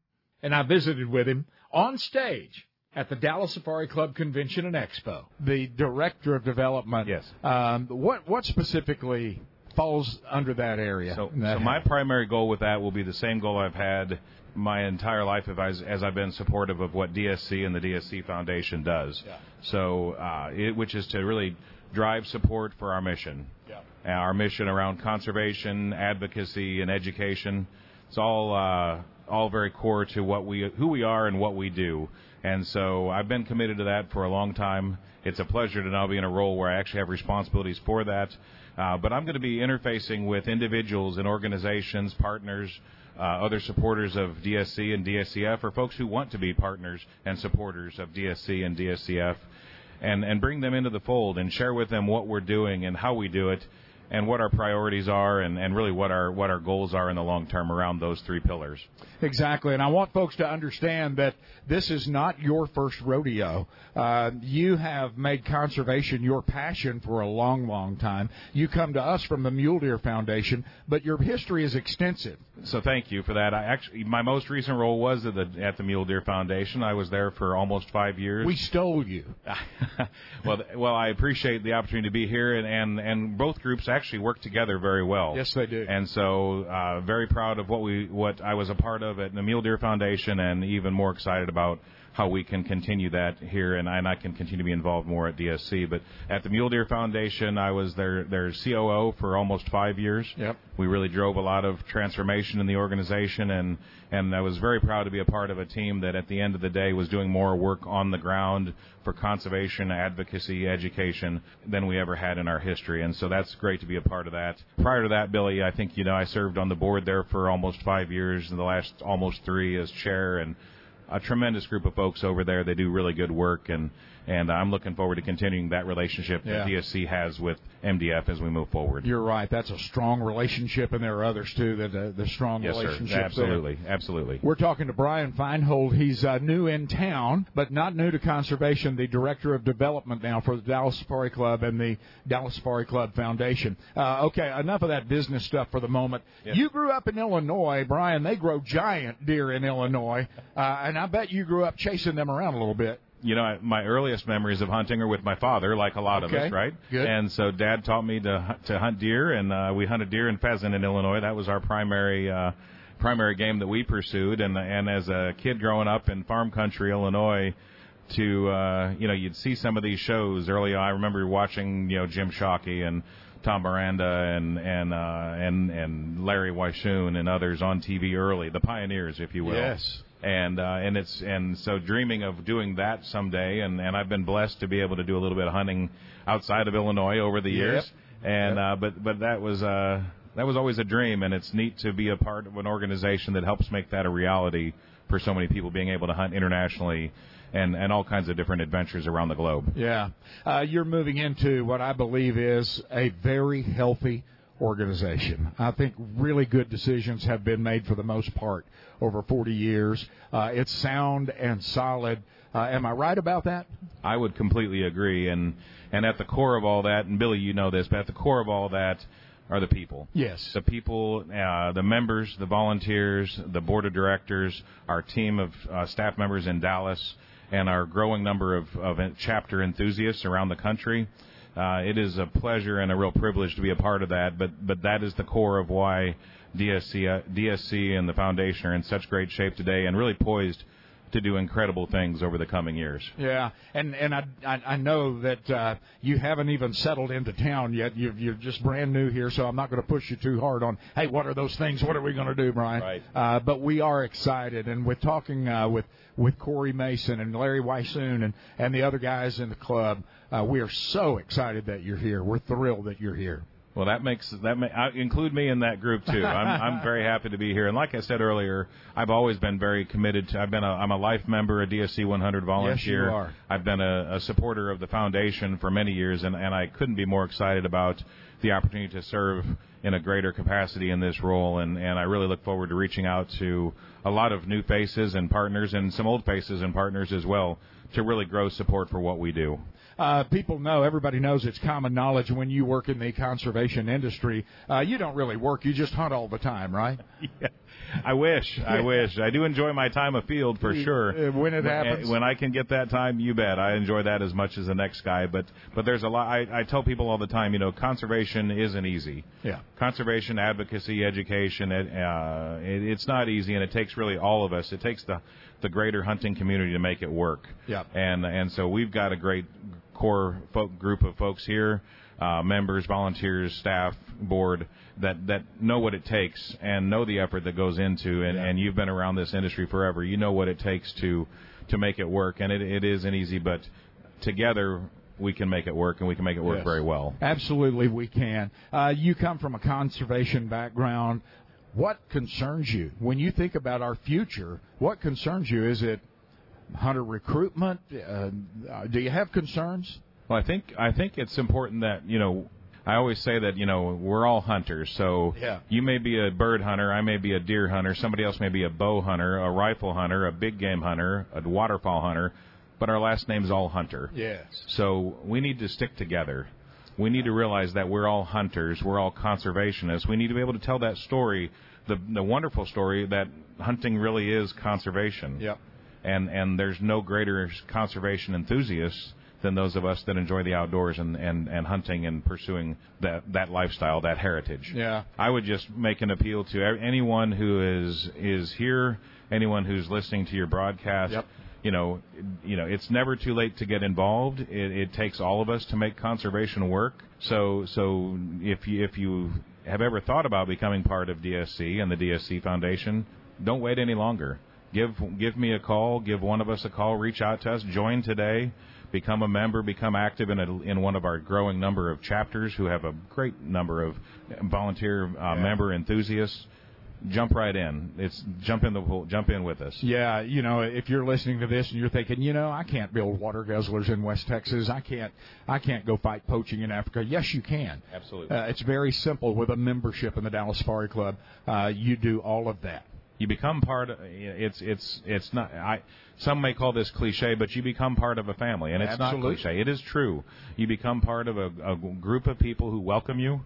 and I visited with him on stage at the Dallas Safari Club Convention and Expo. The director of development. Yes. Um, what what specifically falls under that area? So, that so my primary goal with that will be the same goal I've had my entire life as, as I've been supportive of what DSC and the DSC Foundation does. Yeah. So, uh, it, which is to really drive support for our mission. Yeah. Our mission around conservation, advocacy, and education. It's all uh, all very core to what we who we are and what we do. And so I've been committed to that for a long time. It's a pleasure to now be in a role where I actually have responsibilities for that. Uh, but I'm going to be interfacing with individuals and organizations, partners, uh, other supporters of DSC and DSCF, or folks who want to be partners and supporters of DSC and DSCF, and, and bring them into the fold and share with them what we're doing and how we do it and what our priorities are and, and really what our what our goals are in the long term around those three pillars. Exactly, and I want folks to understand that this is not your first rodeo. Uh, you have made conservation your passion for a long, long time. You come to us from the Mule Deer Foundation, but your history is extensive. So thank you for that. I actually my most recent role was at the at the Mule Deer Foundation. I was there for almost five years. We stole you. well, well, I appreciate the opportunity to be here, and and, and both groups actually work together very well. Yes, they do. And so, uh, very proud of what we what I was a part of at the Mule Deer Foundation, and even more excited about how we can continue that here, and I, and I can continue to be involved more at DSC. But at the Mule Deer Foundation, I was their their COO for almost five years. Yep. We really drove a lot of transformation in the organization, and and I was very proud to be a part of a team that, at the end of the day, was doing more work on the ground for conservation, advocacy, education than we ever had in our history. And so that's great to be a part of that. Prior to that, Billy, I think you know I served on the board there for almost five years, and the last almost three as chair and a tremendous group of folks over there. They do really good work, and and I'm looking forward to continuing that relationship Yeah. that DSC has with MDF as we move forward. You're right. That's a strong relationship, and there are others too that uh, the strong yes, sir. Absolutely, absolutely. We're talking to Brian Feinhold. He's uh, new in town, but not new to conservation. The director of development now for the Dallas Safari Club and the Dallas Safari Club Foundation. Uh, okay, enough of that business stuff for the moment. Yes. You grew up in Illinois, Brian. They grow giant deer in Illinois, uh, and I bet you grew up chasing them around a little bit. You know, my earliest memories of hunting are with my father, like a lot of us, right? good. And so Dad taught me to hunt- to hunt deer, and uh, we hunted deer and pheasant in Illinois. That was our primary uh, primary game that we pursued. And and as a kid growing up in farm country Illinois, to uh, you know, you'd see some of these shows early. on. I remember watching you know Jim Shockey and Tom Miranda and and uh, and and Larry Weishuhn and others on TV early, the pioneers, if you will Yes. And uh, and it's and so dreaming of doing that someday, and and I've been blessed to be able to do a little bit of hunting outside of Illinois over the years, and uh, but but that was uh, that was always a dream, and it's neat to be a part of an organization that helps make that a reality for so many people being able to hunt internationally and and all kinds of different adventures around the globe. Yeah, uh, you're moving into what I believe is a very healthy organization. I think really good decisions have been made for the most part over 40 years. Uh, it's sound and solid. Uh, am I right about that? I would completely agree, and and at the core of all that, and Billy, you know this, but at the core of all that are the people. Yes. The people, uh, the members, the volunteers, the board of directors, our team of uh, staff members in Dallas, and our growing number of, of chapter enthusiasts around the country. Uh, it is a pleasure and a real privilege to be a part of that, but but that is the core of why DSC DSC and the foundation are in such great shape today and really poised to do incredible things over the coming years. Yeah, and and I I, I know that uh, you haven't even settled into town yet. You're, you're just brand new here, so I'm not going to push you too hard on. Hey, what are those things? What are we going to do, Brian? Right. Uh, but we are excited, and we're talking uh, with with Corey Mason and Larry Weishuhn and and the other guys in the club, uh, we are so excited that you're here. We're thrilled that you're here. Well, that makes that may, I, uh, include me in that group too. I'm I'm very happy to be here, and like I said earlier, I've always been very committed to. I've been a I'm a life member, a DSC 100 volunteer. Yes, you are. I've been a, a supporter of the foundation for many years, and and I couldn't be more excited about the opportunity to serve in a greater capacity in this role, and and I really look forward to reaching out to a lot of new faces and partners, and some old faces and partners as well, to really grow support for what we do uh, people know, everybody knows it's common knowledge when you work in the conservation industry, uh, you don't really work, you just hunt all the time, right? yeah. I wish, I wish. I do enjoy my time afield for sure. Uh, when it happens, when I can get that time, you bet. I enjoy that as much as the next guy. But but there's a lot. I, I tell people all the time, you know, conservation isn't easy. Yeah. Conservation, advocacy, education, it, uh, it, it's not easy, and it takes really all of us. It takes the the greater hunting community to make it work. Yeah. And and so we've got a great core folk, group of folks here, uh, members, volunteers, staff, board that that know what it takes and know the effort that goes into. And, Yeah. and you've been around this industry forever. You know what it takes to to make it work. And it, it isn't easy, but together we can make it work, and we can make it work Yes. very well. Absolutely, we can. Uh, you come from a conservation background. What concerns you when you think about our future? What concerns you? Is it hunter recruitment? Uh, uh, do you have concerns? Well, I think I think it's important that you know. I always say that you know we're all hunters. So Yeah. you may be a bird hunter, I may be a deer hunter, somebody else may be a bow hunter, a rifle hunter, a big game hunter, a waterfowl hunter, but our last name is all hunter. Yes. So we need to stick together. We need to realize that we're all hunters, we're all conservationists. We need to be able to tell that story, the the wonderful story that hunting really is conservation. Yep. And and there's no greater conservation enthusiasts than those of us that enjoy the outdoors and, and, and hunting and pursuing that that lifestyle, that heritage. Yeah. I would just make an appeal to anyone who is is here, anyone who's listening to your broadcast. Yep. You know, you know, it's never too late to get involved. It, it takes all of us to make conservation work. So, so if you if you have ever thought about becoming part of DSC and the DSC Foundation, don't wait any longer. Give give me a call. Give one of us a call. Reach out to us. Join today. Become a member. Become active in a, in one of our growing number of chapters who have a great number of volunteer uh, member enthusiasts. Jump right in. It's jump in the pool. Jump in with us. Yeah, you know, if you're listening to this and you're thinking, you know, I can't build water guzzlers in West Texas. I can't, I can't go fight poaching in Africa. Yes, you can. Absolutely. Uh, it's very simple with a membership in the Dallas Safari Club. Uh, you do all of that. You become part. Of, it's it's it's not. I some may call this cliche, but you become part of a family, and it's Absolutely. not cliche. It is true. You become part of a, a group of people who welcome you,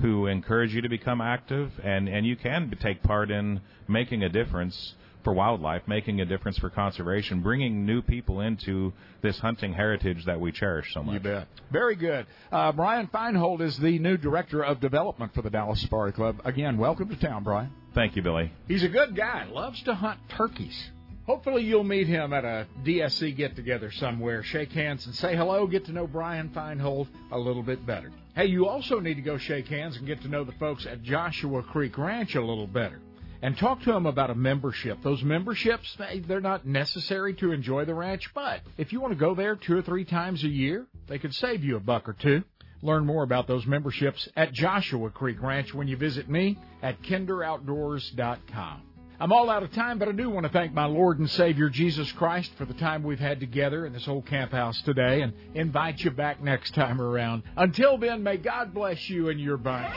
who encourage you to become active, and and you can take part in making a difference for wildlife, making a difference for conservation, bringing new people into this hunting heritage that we cherish so much. You bet. Very good. Uh, Brian Feinhold is the new director of development for the Dallas Safari Club. Again, welcome to town, Brian. Thank you, Billy. He's a good guy. Loves to hunt turkeys. Hopefully, you'll meet him at a DSC get together somewhere. Shake hands and say hello. Get to know Brian Feinhold a little bit better. Hey, you also need to go shake hands and get to know the folks at Joshua Creek Ranch a little better. And talk to them about a membership. Those memberships, they- they're not necessary to enjoy the ranch, but if you want to go there two or three times a year, they could save you a buck or two. Learn more about those memberships at Joshua Creek Ranch when you visit me at kinderoutdoors.com. I'm all out of time, but I do want to thank my Lord and Savior Jesus Christ for the time we've had together in this old camp house today and invite you back next time around. Until then, may God bless you and your bunch.